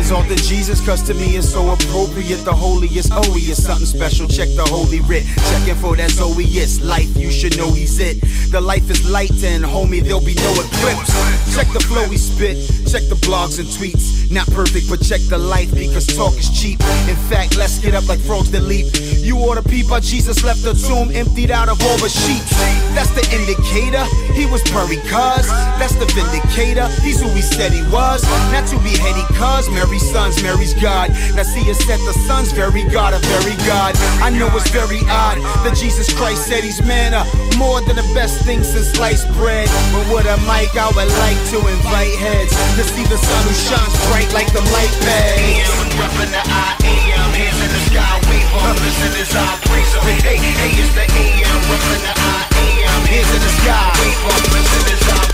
hey, hey. The Jesus, cause to me it's so appropriate. The holiest, oh, he is something special. Check the holy writ. Checking for that Zoeist life, you should know he's it. The life is light, and homie, there'll be no eclipse. Check the flow he spit, check the blogs and tweets. Not perfect, but check the life because talk is cheap. In fact, let's get up like frogs that leap. You ought to peep how Jesus left the tomb emptied out of all the sheets. That's the indicator. He was buried, cuz. That's the vindicator. He's who he said he was. Not to be heady, cuz. Mary's sons, Mary's God. Now see us set the Son's very God, a very God. I know it's very odd that Jesus Christ said he's manna, more than the best thing since sliced bread. But with a mic, I would like to invite heads to see the sun who shines bright like the light pads. Reppin' the I am, hands in the sky, wave on, listen as I praise them. Hey, hey, it's the AM, reppin' the I am, hands in the sky, wave on, listen as I